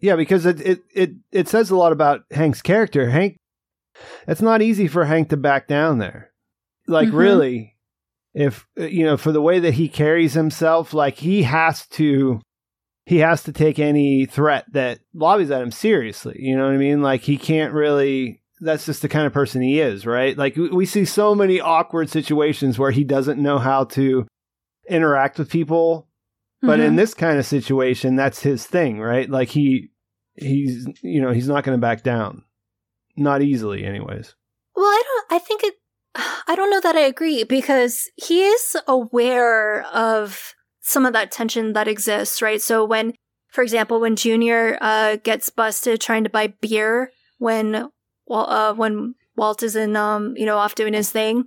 A: Yeah, because it, it it it says a lot about Hank's character. Hank, it's not easy for Hank to back down there. Like mm-hmm. really, if you know, for the way that he carries himself, like he has to he has to take any threat that lobbies at him seriously. You know what I mean? Like he can't really. That's just the kind of person he is, right? Like we see so many awkward situations where he doesn't know how to interact with people, but mm-hmm. in this kind of situation, that's his thing, right? Like he he's you know he's not going to back down, not easily, anyways.
B: Well, I don't. I think it. I don't know that I agree because he is aware of some of that tension that exists, right? So when, for example, when Junior uh, gets busted trying to buy beer when well, uh, when Walt is in, um, you know, off doing his thing,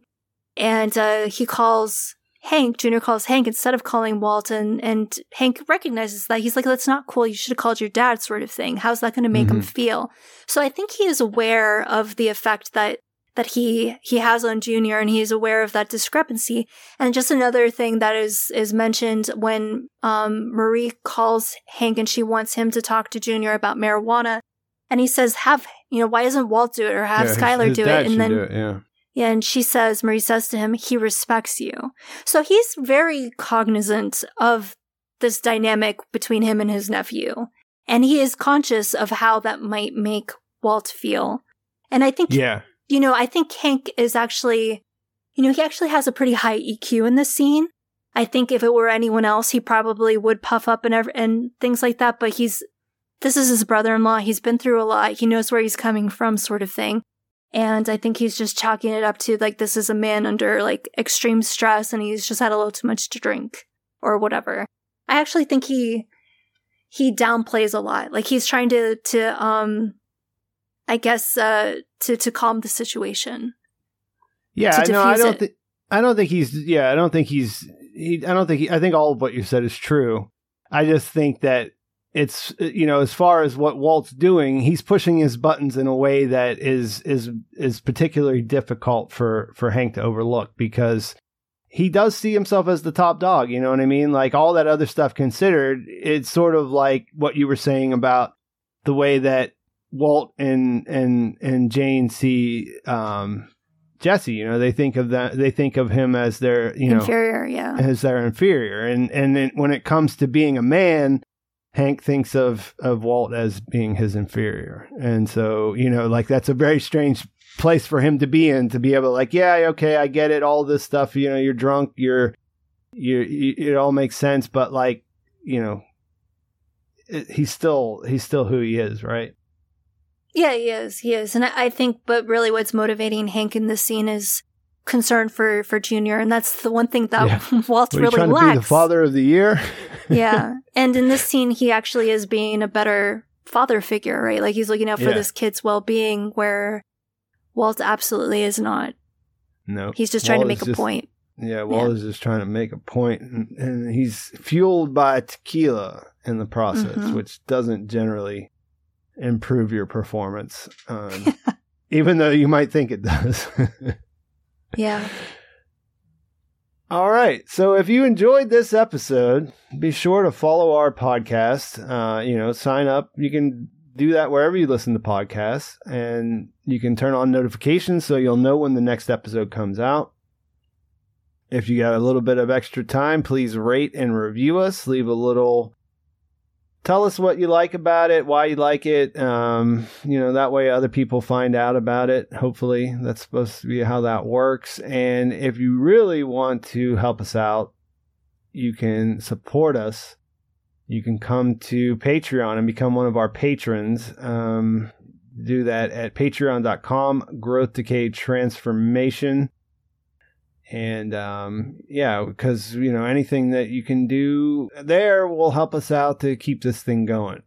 B: and uh, he calls Hank. Junior calls Hank instead of calling Walt, and, and Hank recognizes that he's like, "That's not cool. You should have called your dad," sort of thing. How's that going to make mm-hmm. him feel? So I think he is aware of the effect that that he he has on Junior, and he's aware of that discrepancy. And just another thing that is is mentioned when um, Marie calls Hank and she wants him to talk to Junior about marijuana, and he says, "Have you know why doesn't Walt do it or have yeah, Skyler do it?" And then
A: it, yeah.
B: Yeah, and she says, Marie says to him, he respects you. So he's very cognizant of this dynamic between him and his nephew. And he is conscious of how that might make Walt feel. And I think,
A: yeah,
B: you know, I think Hank is actually, you know, he actually has a pretty high EQ in this scene. I think if it were anyone else, he probably would puff up and ev- and things like that. But he's, this is his brother-in-law. He's been through a lot. He knows where he's coming from, sort of thing. And I think he's just chalking it up to like this is a man under like extreme stress, and he's just had a little too much to drink or whatever. I actually think he he downplays a lot. Like he's trying to to um I guess uh to to calm the situation.
A: Yeah, no, I don't think I don't think he's yeah, I don't think he's he, I don't think he, I think all of what you said is true. I just think that it's you know as far as what Walt's doing, he's pushing his buttons in a way that is is is particularly difficult for for Hank to overlook because he does see himself as the top dog. You know what I mean? Like all that other stuff considered, it's sort of like what you were saying about the way that Walt and and and Jane see um, Jesse. You know, they think of that. They think of him as their you know
B: inferior, yeah,
A: as their inferior. And and when it comes to being a man, Hank thinks of of Walt as being his inferior. And so you know, like that's a very strange place for him to be in to be able to like yeah okay i get it all this stuff you know you're drunk you're you, you it all makes sense but like you know it, he's still he's still who he is right
B: yeah he is he is and I, think but really what's motivating hank in this scene is concern for for junior and that's the one thing that yeah. walt really
A: trying
B: lacks
A: to be the father of the year
B: yeah and in this scene he actually is being a better father figure right like he's looking out for yeah. this kid's well-being where Walt absolutely is not.
A: No.
B: He's just trying Walt to make a just, point.
A: Yeah, Walt yeah. is just trying to make a point, and, and he's fueled by tequila in the process, mm-hmm. which doesn't generally improve your performance, um, even though you might think it does.
B: yeah.
A: All right. So if you enjoyed this episode, be sure to follow our podcast. Uh, you know, sign up. You can do that wherever you listen to podcasts, and you can turn on notifications so you'll know when the next episode comes out. If you got a little bit of extra time, please rate and review us. Leave a little. Tell us what you like about it, why you like it. Um, you know, that way other people find out about it. Hopefully, that's supposed to be how that works. And if you really want to help us out, you can support us you can come to Patreon and become one of our patrons. Um, do that at patreon.com, growth decay transformation. And um, yeah, because you know anything that you can do there will help us out to keep this thing going.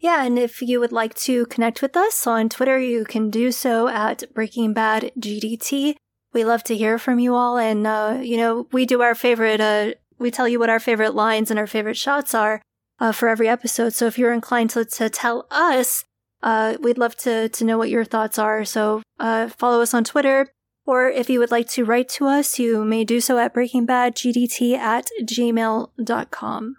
B: Yeah, and if you would like to connect with us on Twitter, you can do so at Breaking Bad GDT. We love to hear from you all, and uh, you know we do our favorite uh, we tell you what our favorite lines and our favorite shots are uh, for every episode. So if you're inclined to, to tell us, uh, we'd love to, to know what your thoughts are. So uh, follow us on Twitter. Or if you would like to write to us, you may do so at breakingbadgdt at gmail.com.